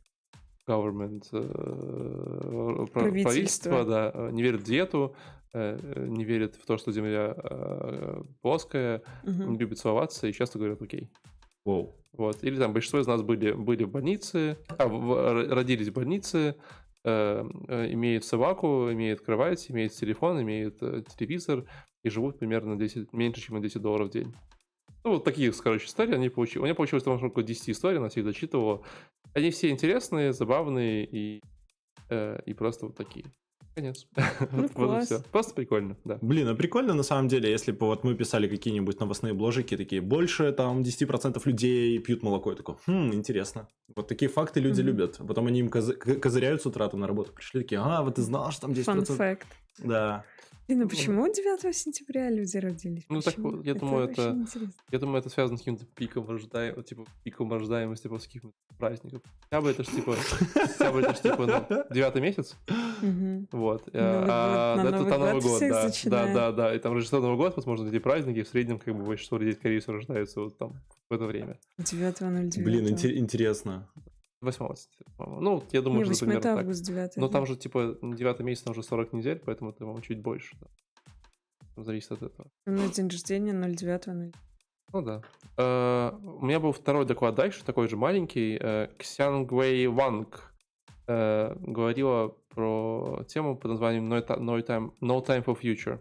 government, э, Правительство. правительство, да, э, не верит в диету, э, э, не верит в то, что Земля э, плоская, Мгм. не любит целоваться и часто говорят «окей». Воу. Вот. Или там большинство из нас были, были в больнице, а, в- родились в больнице, э, э, имеют собаку, имеют кровать, имеют телефон, имеют э, телевизор и живут примерно 10, меньше, чем на 10 долларов в день. Ну, вот такие, короче, истории они получили. У меня получилось там около 10 историй, она всех зачитывала. Они все интересные, забавные и, э, и просто вот такие. Конец. Ну, Вот и класс. всё. Просто прикольно, да. Блин, а прикольно на самом деле, если бы вот мы писали какие-нибудь новостные бложики, такие, больше там 10% людей пьют молоко. Я такой, хм, интересно. Вот такие факты люди Мгм. любят. Потом они им козы- к- козыряют с утра там на работу. Пришли такие, а, вот ты знал, что там 10%? Фан факт. Да. Блин, ну почему 9 сентября люди родились? Ну, так Почему? вот, я думаю, вообще это- интересно. Я думаю, это связано с каким-то пиком рождаемости, типа пиком рождаемости после каких-то праздников. Хотя бы это ж типа, хотя бы это ж типа, ну, девятый месяц, вот. А на это Новый год да. Да, да, да. И там Рождество, Новый год, возможно, эти праздники, в среднем как бы большинство людей, скорее всего, рождаются вот там в это время. 9.09. Блин, инте- интересно. 8 по-моему. Ну, я думаю, Не, что 8 примерно это так. август, 9 Но там же, типа, девятый месяц, там уже 40 недель, поэтому это, по-моему, чуть больше. да. Зависит от этого. У меня день рождения 09 Ну да. Э, У меня был второй доклад дальше, такой же маленький. Э, Ксянгвей Ванг э, говорила про тему под названием No No Time, no Time for Future.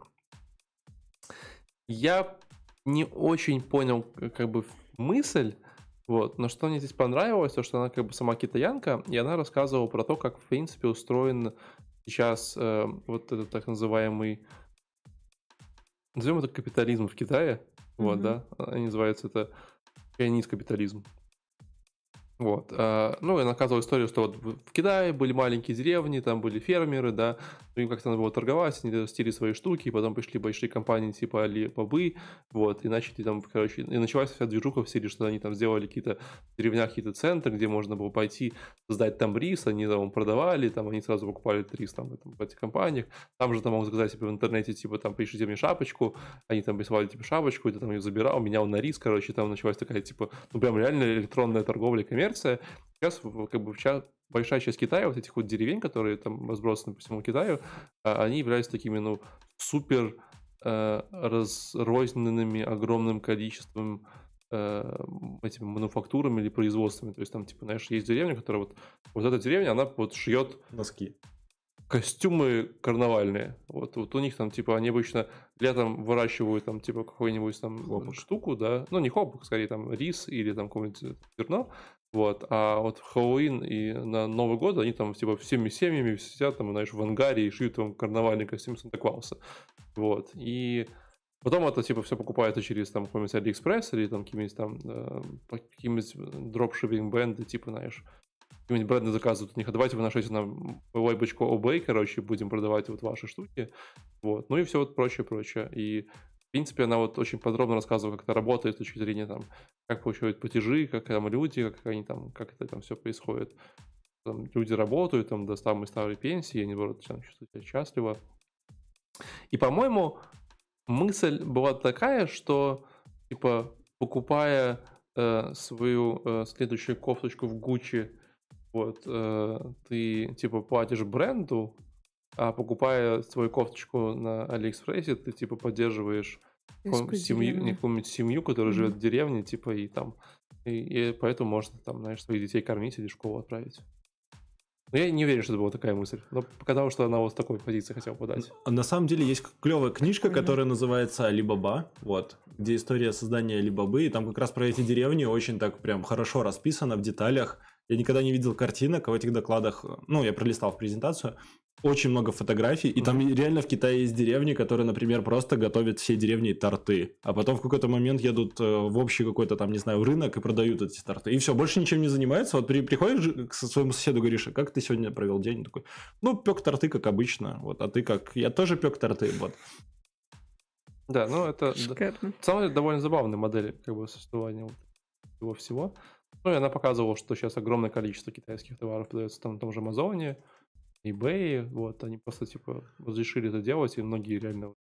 Я не очень понял как бы мысль, вот, но что мне здесь понравилось, то что она как бы сама китаянка, и она рассказывала про то, как в принципе устроен сейчас э, вот этот так называемый, назовем это капитализм в Китае, вот, Мгм. да, они называются это чайниз капитализм. Вот. а, Ну, и она рассказывала историю, что вот в Китае были маленькие деревни, там были фермеры, да, им как-то надо было торговать, они растили свои штуки, и потом пришли большие компании типа Alibaba, вот, и начали там, короче, и началась вся движуха в стиле, что они там сделали какие-то деревнях какие-то центры, где можно было пойти создать там рис, они там продавали, там они сразу покупали рис там этом, в этих компаниях, там же там мог заказать себе в интернете, типа, там, пришлите мне шапочку, они там присылали, типа, шапочку, и ты там ее забирал, менял на рис, короче, там началась такая, типа, ну, прям реально электронная торговля коммерция. Сейчас, как бы, вся большая часть Китая, вот этих вот деревень, которые там разбросаны по всему Китаю, а, они являются такими, ну, супер э, разрозненными огромным количеством э, этими мануфактурами или производствами. То есть там, типа, знаешь, есть деревня, которая вот, вот эта деревня, она вот шьет Носки. костюмы карнавальные. Вот, вот у них там, типа, они обычно летом выращивают там, типа, какую-нибудь там Хлопок. штуку, да. Ну, не хлопок, скорее там рис или там какое-нибудь зерно. Вот, а вот Хэллоуин и на Новый год они там, типа, всеми семьями сидят там, знаешь, в ангаре и шьют там карнавальный костюм Санта-Клауса. Вот, и потом это, типа, все покупается через там какой-нибудь Алиэкспресс или там какие-нибудь там э, какие-нибудь дропшиппинг бренды, типа, знаешь, какие-нибудь бренды заказывают у них, а давайте вы нашлите нам лейбочку eBay, короче, будем продавать вот ваши штуки. Вот. Ну и все вот прочее, прочее. И, в принципе, она вот очень подробно рассказывала, как это работает с точки зрения там, как получают платежи, как там люди, как они там, как это там все происходит. Там люди работают там до самой старой пенсии, они, наоборот, там чувствуют себя счастливо. И, по-моему, мысль была такая, что, типа, покупая э, свою э, следующую кофточку в Гуччи, вот, э, ты, типа, платишь бренду, а покупая свою кофточку на Алиэкспрессе, ты, типа, поддерживаешь семью, не какую-нибудь семью, которая Мгм. живет в деревне, типа, и там, и, и поэтому можно, там, знаешь, своих детей кормить или в школу отправить. Но я не уверен, что это была такая мысль. Но показалось, что она вот с такой позиции хотела подать. А На самом деле есть клевая книжка, которая называется Алибаба, вот, где история создания Алибабы, и там как раз про эти деревни очень так прям хорошо расписано в деталях. Я никогда не видел картинок, а в этих докладах, ну, я пролистал в презентацию, очень много фотографий, и там реально в Китае есть деревни, которые, например, просто готовят все деревни торты, а потом в какой-то момент едут э, в общий какой-то там, не знаю, рынок и продают эти торты. И все, больше ничем не занимаются. Вот при, приходишь к своему соседу, говоришь, а как ты сегодня провел день? Он такой, ну, пек торты, как обычно, вот, а ты как? Я тоже пек торты, вот. Да, ну это... Шикарно. Деле довольно забавная модель как бы существования вот всего всего. Ну и она показывала, что сейчас огромное количество китайских товаров продается там на том же Амазоне, eBay, вот, они просто типа разрешили это делать, и многие реально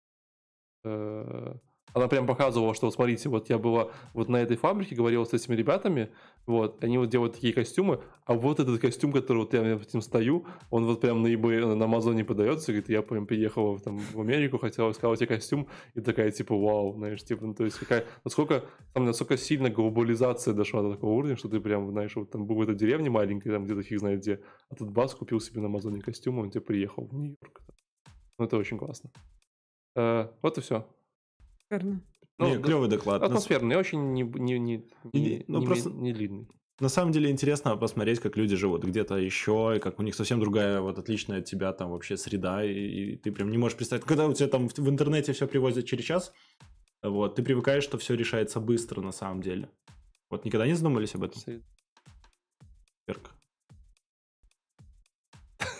э, она прям показывала, что вот смотрите, вот я была вот на этой фабрике, говорила с этими ребятами, вот, они вот делают такие костюмы, а вот этот костюм, который вот я этим стою, он вот прям на eBay, на Амазоне подается, говорит, я прям приехала там в Америку, хотела сказать тебе костюм, и такая типа, вау, знаешь, типа, ну, то есть какая, насколько, там, насколько сильно глобализация дошла до такого уровня, что ты прям, знаешь, вот там был в этой деревне маленькой, там где-то фиг знает где, а тут бас купил себе на Амазоне костюм, он тебе приехал в Нью-Йорк. Ну, это очень классно. Э, вот и все. Шикарно. Ну, Не, клевый доклад. Атмосферный, очень не, не, не, не, ну, не просто- не длинный. На самом деле интересно посмотреть, как люди живут где-то еще, и как у них совсем другая, вот отличная от тебя там вообще среда, и, и ты прям не можешь представить. Когда у тебя там в, в интернете все привозят через час, вот, ты привыкаешь, что все решается быстро на самом деле. Вот никогда не задумывались об этом? Верка?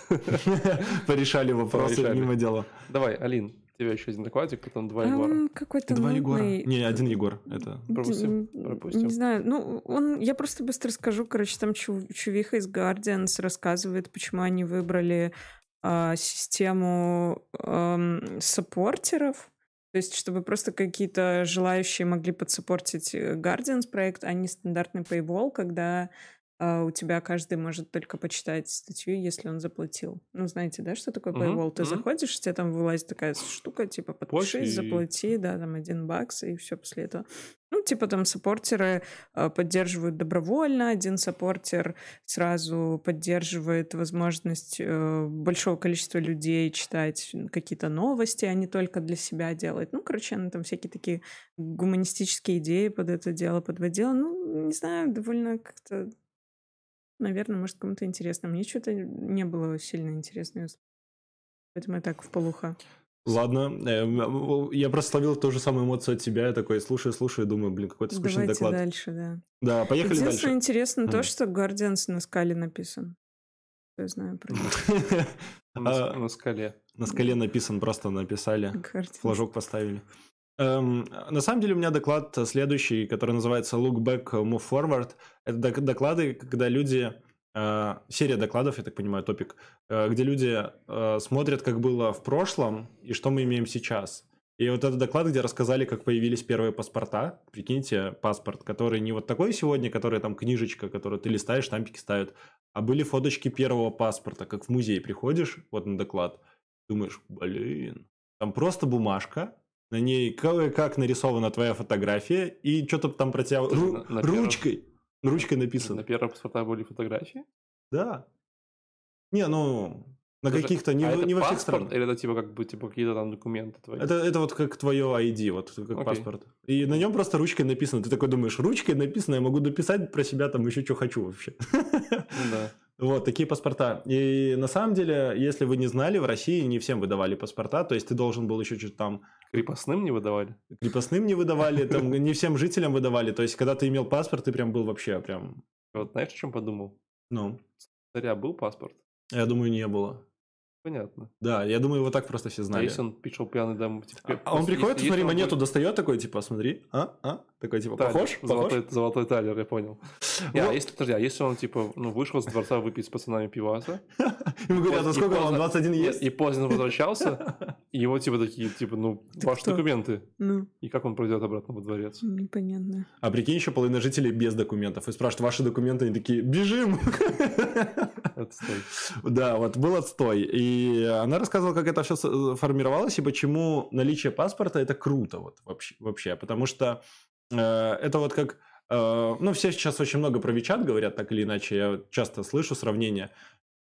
Порешали вопросы мимо дела. Давай, Алин, тебя еще один докладик, потом два Егора. он какой-то Два Егора. нудный. Не, один Егор. Это Пропустим, М, пропустим. Не знаю, ну, он, я просто быстро скажу, короче, там чу- чувиха из Guardians рассказывает, почему они выбрали а, систему ам, саппортеров, то есть, чтобы просто какие-то желающие могли подсаппортить э, Guardians проект, а не стандартный paywall, когда а, у тебя каждый может только почитать статью, если он заплатил. Ну, знаете, да, что такое paywall? Ты мгм. заходишь, у тебя там вылазит такая штука, типа, подпишись, и- заплати, да, там один бакс, и все после этого. Ну, типа там саппортеры э, поддерживают добровольно, один саппортер сразу поддерживает возможность э, большого количества людей читать какие-то новости, а не только для себя делать. Ну, короче, она там всякие такие гуманистические идеи под это дело подводила. Ну, не знаю, довольно как-то, наверное, может, кому-то интересно. Мне что-то не было сильно интересно. Поэтому я так в полуха. Ладно, э, я просто словил ту же самую эмоцию от тебя, я такой слушаю, слушаю, думаю, блин, какой-то скучный Давайте доклад. дальше, да. Да, поехали Единственное дальше. интересно то, что Guardians на скале написан. Что я знаю про. На, А, на скале. На скале написан, просто написали, флажок поставили. Эм, на самом деле у меня доклад следующий, который называется Look Back, Move Forward. Это док- доклады, когда люди... э, серия докладов, я так понимаю, топик, э, где люди э, смотрят, как было в прошлом и что мы имеем сейчас. И вот этот доклад, где рассказали, как появились первые паспорта. Прикиньте, паспорт, который не вот такой сегодня, который там книжечка, которую ты листаешь, штампики ставят, а были фоточки первого паспорта, как в музей приходишь вот на доклад, думаешь, блин, там просто бумажка, на ней как, нарисована твоя фотография, и что-то там про тебя ру- На- на первом- ручкой, ручкой На написано. первых паспортах были фотографии. Да. Не, ну, на Даже- каких-то, не, а в- это не во всех странах. или это типа как бы типа какие-то там документы твои? Это, это вот как твое ID, вот как Окей. паспорт. И на нем просто ручкой написано. Ты такой думаешь, ручкой написано, я могу дописать про себя там еще что хочу вообще. Ну да. Вот, такие паспорта. И на самом деле, если вы не знали, в России не всем выдавали паспорта, то есть ты должен был еще что-то там Крепостным не выдавали? крепостным не выдавали, там не всем жителям выдавали. То есть, когда ты имел паспорт, ты прям был вообще прям, Вот знаешь, о чем подумал? ну, царя был паспорт? я думаю, не было. Понятно. Да, я думаю, его так просто все А знали. если он пришел пьяный домой? Типа, А он приходит, если смотри, он монету достает, такой, типа, смотри, а, а, такой, типа, Талер, похож, похож. Золотой, золотой талер, я понял. Не, а Вот. если, подожди, а если он, типа, ну, вышел с дворца выпить с пацанами пиваса, Ему говорят, а сколько вам, поздно- 21 нет, есть? и поздно возвращался, и его, типа, такие, типа, ну, ваши документы. Ну, И как он пройдет обратно во дворец? непонятно. А прикинь, еще половина жителей без документов. И спрашивают, ваши документы, они такие, бежим! Отстой. Да, вот был отстой. И она рассказывала, как это все формировалось и почему наличие паспорта это круто вот вообще. вообще. Потому что э, это вот как... э, ну, все сейчас очень много про Вичат говорят, так или иначе. Я часто слышу сравнение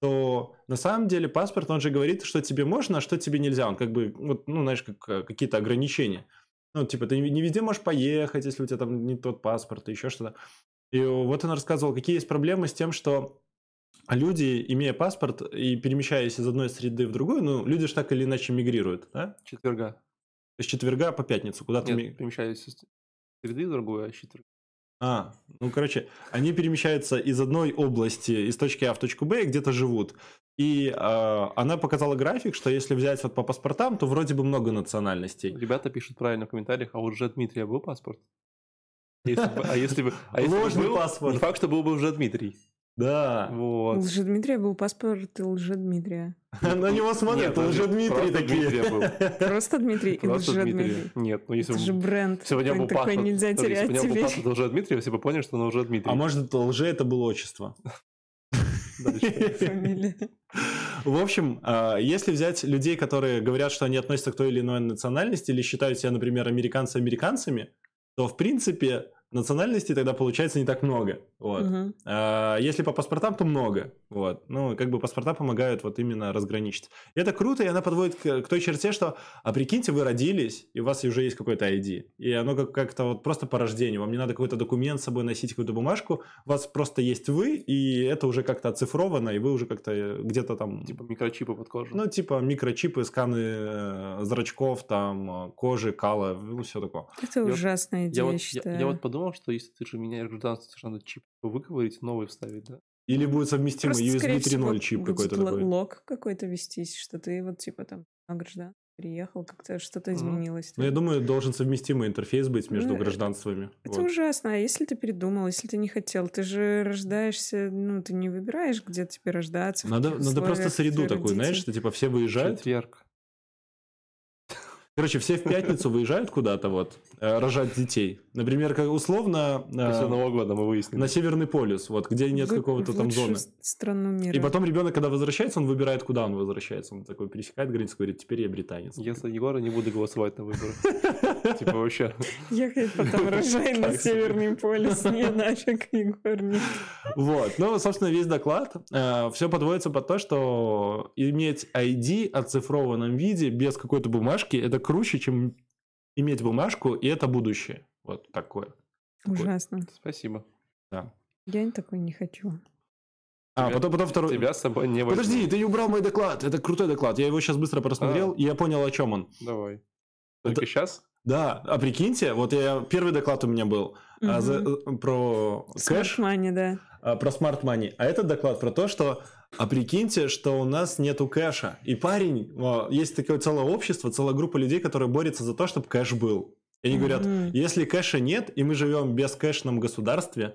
то на самом деле паспорт, он же говорит, что тебе можно, а что тебе нельзя. Он как бы, вот, ну, знаешь, как э, какие-то ограничения. Ну, типа, ты не везде можешь поехать, если у тебя там не тот паспорт, и еще что-то. И вот она рассказывала, какие есть проблемы с тем, что люди, имея паспорт и перемещаясь из одной среды в другую, ну, люди же так или иначе мигрируют, да? Четверга. С четверга по пятницу куда-то... ми- Нет, перемещались из среды в другую, а четверга. А, ну, короче, они перемещаются из одной области, из точки А в точку Б, и где-то живут. И а, она показала график, что если взять вот по паспортам, то вроде бы много национальностей. Ребята пишут правильно в комментариях, а у уже Дмитрия был паспорт? Если бы- а если бы... А если бы Ложный был, паспорт. Не факт, что был бы уже Дмитрий. Да. Вот. Лжедмитрия был паспорт Лжедмитрия. На него смотрят, Нет, уже просто Дмитрий Дмитрия был. такие. Просто Дмитрий и Просто Лжедмитрий. Дмитрий. Нет, ну если Это же бренд. него был такой паспорт, нельзя подожди, если терять бы был паспорт уже Дмитрия, все бы поняли, что он уже Дмитрий. А может, это лже это было отчество? Фамилия. В общем, а, если взять людей, которые говорят, что они относятся к той или иной национальности или считают себя, например, американцы американцами, то, в принципе, национальностей тогда получается не так много. Вот. Мгм. А Если по паспортам, то много. Вот. Ну, как бы паспорта помогают вот именно разграничить. И это круто, и она подводит к, к той черте, что, а прикиньте, вы родились, и у вас уже есть какой-то ID. И оно как- как-то вот просто по рождению. Вам не надо какой-то документ с собой носить, какую-то бумажку. У вас просто есть вы, и это уже как-то оцифровано, и вы уже как-то э, где-то там... Типа микрочипы под кожу. Ну, типа микрочипы, сканы э, зрачков, там, э, кожи, кала, ну, все такое. Это вот- ужасная я, идея, вот, я я, считаю. я вот подумал, что если ты же меняешь гражданство, тебе надо чип выковырить, новый вставить, да? Или будет совместимый Просто, USB 3.0 всего, чип будет какой-то л- такой. лог какой-то вестись, что ты вот типа там на граждан приехал, как-то что-то изменилось. Ну, я думаю, должен совместимый интерфейс быть между Ну, гражданствами. Это Вот. ужасно. А если ты передумал, если ты не хотел, ты же рождаешься, ну, ты не выбираешь, где тебе рождаться. Надо, надо просто среду такую, знаешь, родитель. что типа все выезжают. Четверг. Короче, все в пятницу выезжают куда-то вот, э, рожать детей. Например, как условно э, После Нового года мы выяснили. на Северный полюс, вот, где нет В- какого-то там зоны. страну мира. И потом ребенок, когда возвращается, он выбирает, куда он возвращается. Он такой пересекает границу, говорит, теперь я британец. Я за Егора не буду голосовать на выборах. Типа вообще. Ехать потом рожай на. Северный полюс. Не, нафиг, Егор, нет. Вот. Ну, собственно, весь доклад все подводится под то, что иметь ID в оцифрованном виде без какой-то бумажки это круче, чем иметь бумажку, и это будущее. Вот такое. Такое. Ужасно. Спасибо. Да. Я такой не хочу. А, Тебя- потом, потом второй. Тебя с собой не возьму. Подожди, ты не убрал мой доклад. Это крутой доклад. Я его сейчас быстро просмотрел, А. и я понял, о чем он. Давай. Это- Только сейчас? Да, а прикиньте, вот я первый доклад у меня был а, за- э, про кэш, money, да. а, про smart money, а этот доклад про то, что а прикиньте, что у нас нету кэша. И парень, а, есть такое целое общество, целая группа людей, которые борются за то, чтобы кэш был. И они говорят, если кэша нет, и мы живем в бескэшном государстве,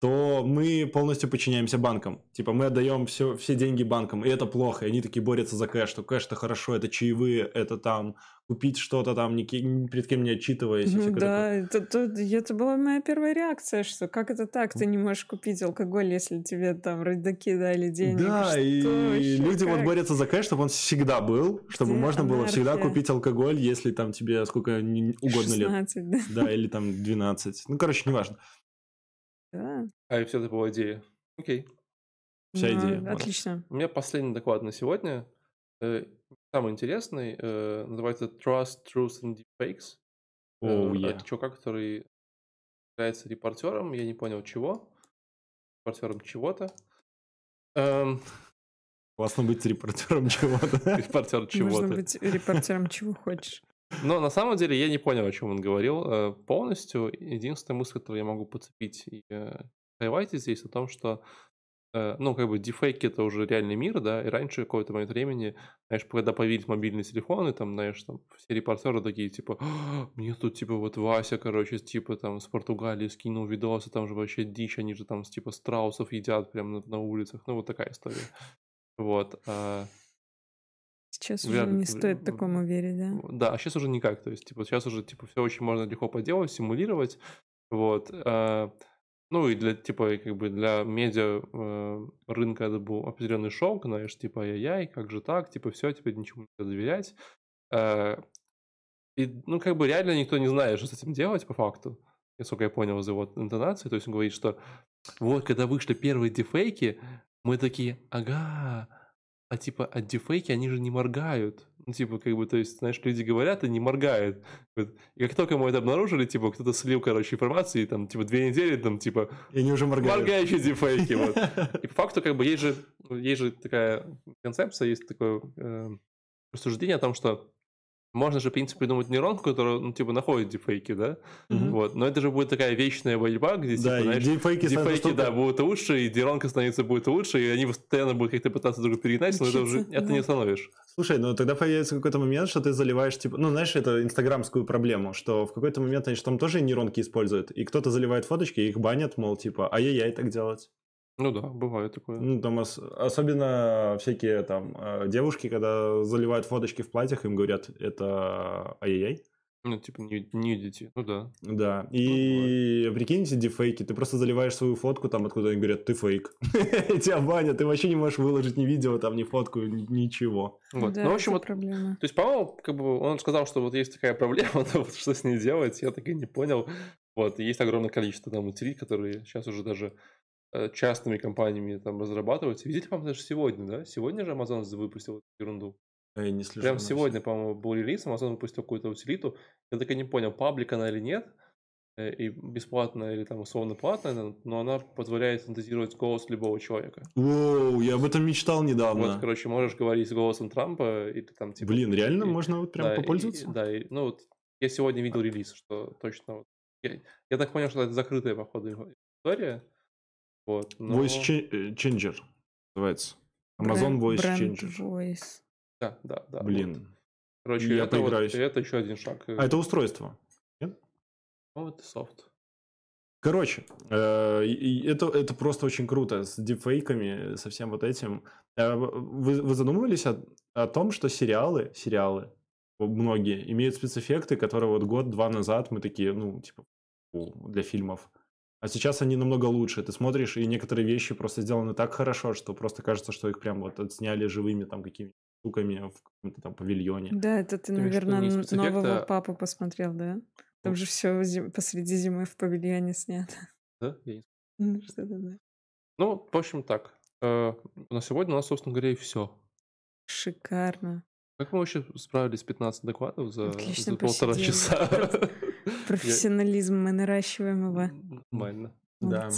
то мы полностью подчиняемся банкам. Типа мы отдаем все, все деньги банкам, и это плохо. И они такие борются за кэш, что кэш это хорошо, это чаевые, это там купить что-то там, ни, ни перед кем не отчитываясь. Ну да, это, то- это была моя первая реакция, что как это так, ты не можешь купить алкоголь, если тебе там родаки дали денег. Да, Что и вообще, люди вот как? борются за кэш, чтобы он всегда был, чтобы Где можно было всегда анархия? купить алкоголь, если там тебе сколько угодно лет. 16, да. Да, или там 12. Ну, короче, неважно. Да. А, и все это была идея. Окей. Вся Ну, идея. Отлично. У меня последний доклад на сегодня. Э, Самый интересный. э, Называется Trust, Truth and Deepfakes. Оу, е. Это чувак, который является репортером, я не понял чего. Репортером чего-то. Эм, Классно быть репортером чего-то. Репортер Можно чего-то. быть репортером чего хочешь. Но на самом деле я не понял, о чем он говорил э, полностью. Единственная мысль, которую я могу подцепить и э, хайлайтить здесь, о том, что э, ну, как бы дефейки это уже реальный мир, да, и раньше какой-то момент времени, знаешь, когда появились мобильные телефоны, там, знаешь, там все репортеры такие, типа, «А, мне тут, типа, вот Вася, короче, типа, там, с Португалии скинул видосы, там же вообще дичь, они же там, типа, страусов едят прямо на, на улицах, ну, вот такая история. Вот. а, Сейчас уже не стоит такому верить, да? Да, а сейчас уже никак. То есть, типа, сейчас уже, типа, все очень можно легко поделать, симулировать. Вот. а, Ну, и для, типа, как бы для медиа э, рынка это был определенный шок, знаешь, типа, ай-яй, как же так, типа, все, теперь ничему нельзя доверять. А, И, ну, как бы реально никто не знает, что с этим делать по факту. Насколько я понял из его интонации. То есть он говорит, что вот, когда вышли первые дефейки, мы такие, ага, а типа, а дефейки, они же не моргают. Ну, типа, как бы, то есть, знаешь, люди говорят и не моргают. И как только мы это обнаружили, типа, кто-то слил, короче, информацию, и там, типа, две недели, там, типа, И они уже моргают. моргающие дефейки, вот. И по факту, как бы, есть же, есть же такая концепция, есть такое э, рассуждение о том, что можно же, в принципе, придумать нейронку, которая, ну, типа, находит дефейки, да? Мгм. Вот. Но это же будет такая вечная борьба, где, типа, Да, и знаешь, дефейки становятся дефейки, да, будут лучше, и нейронка становится будет лучше, и они постоянно будут как-то пытаться друг друга перегнать, но это уже это не остановишь. Слушай, ну тогда появится какой-то момент, что ты заливаешь, типа, ну знаешь, это инстаграмскую проблему, что в какой-то момент они же там тоже нейронки используют, и кто-то заливает фоточки, и их банят, мол, типа, ай-яй-яй, так делать. Ну да, бывает такое. Ну, там ос- особенно всякие там э, девушки, когда заливают фоточки в платьях, им говорят, это ай-яй-яй. Ну, типа, не, не идите. Ну да. Да, и прикиньте дефейки, ты просто заливаешь свою фотку там, откуда они говорят, ты фейк. Тебя банят, ты вообще не можешь выложить ни видео, там, ни фотку, ни- ничего. Вот. Да, ну, в общем, это вот проблема. То есть, по-моему, как бы он сказал, что вот есть такая проблема, но вот что с ней делать, я так и не понял. Вот, и есть огромное количество там утилит, которые сейчас уже даже частными компаниями там разрабатываются. Видите, по-моему, даже сегодня, да? Сегодня же Amazon выпустил эту ерунду. Я не слежу Прям сегодня, по-моему, был релиз, Amazon выпустил какую-то утилиту. Я так и не понял, паблик она или нет, э, и бесплатная или там условно платная, но она позволяет синтезировать голос любого человека. Воу, я об этом мечтал Вот, недавно. короче, можешь говорить с голосом Трампа или там типа... Блин, реально и- можно вот прям да, и- попользоваться? да, и- ну вот я сегодня видел релиз, что точно... вот- Я, я так понял, что это закрытая, походу, история. Вот, но... Voice э, Changer называется. Amazon Бренд- Voice бренд Changer. Voice. Да, да, да. вот. Блин. Короче, я это, вот- это еще один шаг. А это устройство. Ну, это софт. Короче, э, это, это просто очень круто с дипфейками, со всем вот этим. Э, Вы, вы задумывались о, о том, что сериалы, сериалы, многие, имеют спецэффекты, которые вот год-два назад мы такие, ну, типа, для фильмов. А сейчас они намного лучше. Ты смотришь, и некоторые вещи просто сделаны так хорошо, что просто кажется, что их прям вот отсняли живыми там какими-то штуками в каком-то там павильоне. Да, это ты, виду наверное, не н- спецэффекты, нового папу посмотрел, да? Там же все посреди зимы в павильоне снято. Да? Я не- Ну, Что-то, да. Ну, в общем, так. Э, На сегодня у нас, собственно говоря, и все. Шикарно. Как мы вообще справились с 15 докладов за, Отлично за полтора посидели. часа? Профессионализм, мы наращиваем его. Нормально. Да.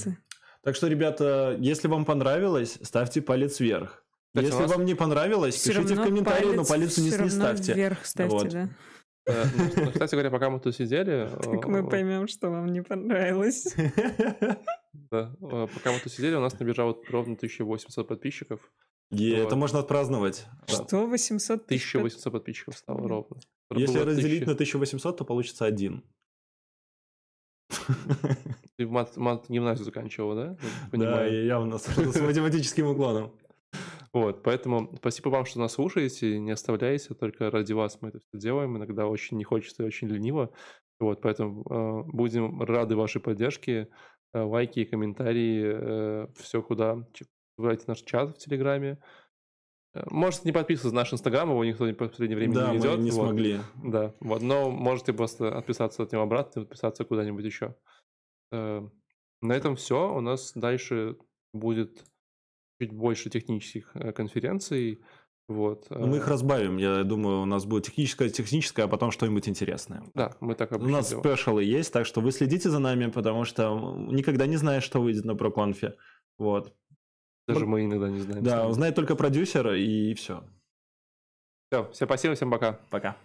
Так что, ребята, если вам понравилось, ставьте палец вверх. Кстати, если вам не понравилось, Всё пишите в комментарии, но палец вниз не ставьте. вверх ставьте, Вот. да. Э, ну, ну, Кстати говоря, пока мы тут сидели... Как мы э, поймем, что вам не понравилось. Да, э, пока мы тут сидели, у нас набежало ровно 1800 подписчиков. Вот. Это можно отпраздновать. Что, 800 тысяч? под- 1800 подписчиков стало ровно. Если разделить 1000. на 1800, то получится один. Ты мат, мат гимназию заканчивал, да? Я Да, Понимаю. я явно что-то с математическим уклоном. Вот, поэтому спасибо вам, что нас слушаете, не оставляйте, только ради вас мы это все делаем, иногда очень не хочется и очень лениво, вот, поэтому э, будем рады вашей поддержке, э, лайки, комментарии, все куда, выбирайте наш чат в Телеграме, Э, можете не подписываться на наш Инстаграм, его никто в последнее время Да, не мы ведет, не вот. смогли. Да, вот, но можете просто отписаться от него обратно подписаться куда-нибудь еще. Э, На этом все. У нас дальше будет чуть больше технических э, конференций. Вот. Мы их разбавим. Я думаю, у нас будет техническое, техническое, а потом что-нибудь интересное. Да, мы так У нас делаем. спешалы есть, так что вы следите за нами, потому что никогда не знаешь, что выйдет на проконфе. Вот. Даже мы иногда не знаем. Да, узнает только продюсер, и все. Все, всем спасибо, всем пока. Пока.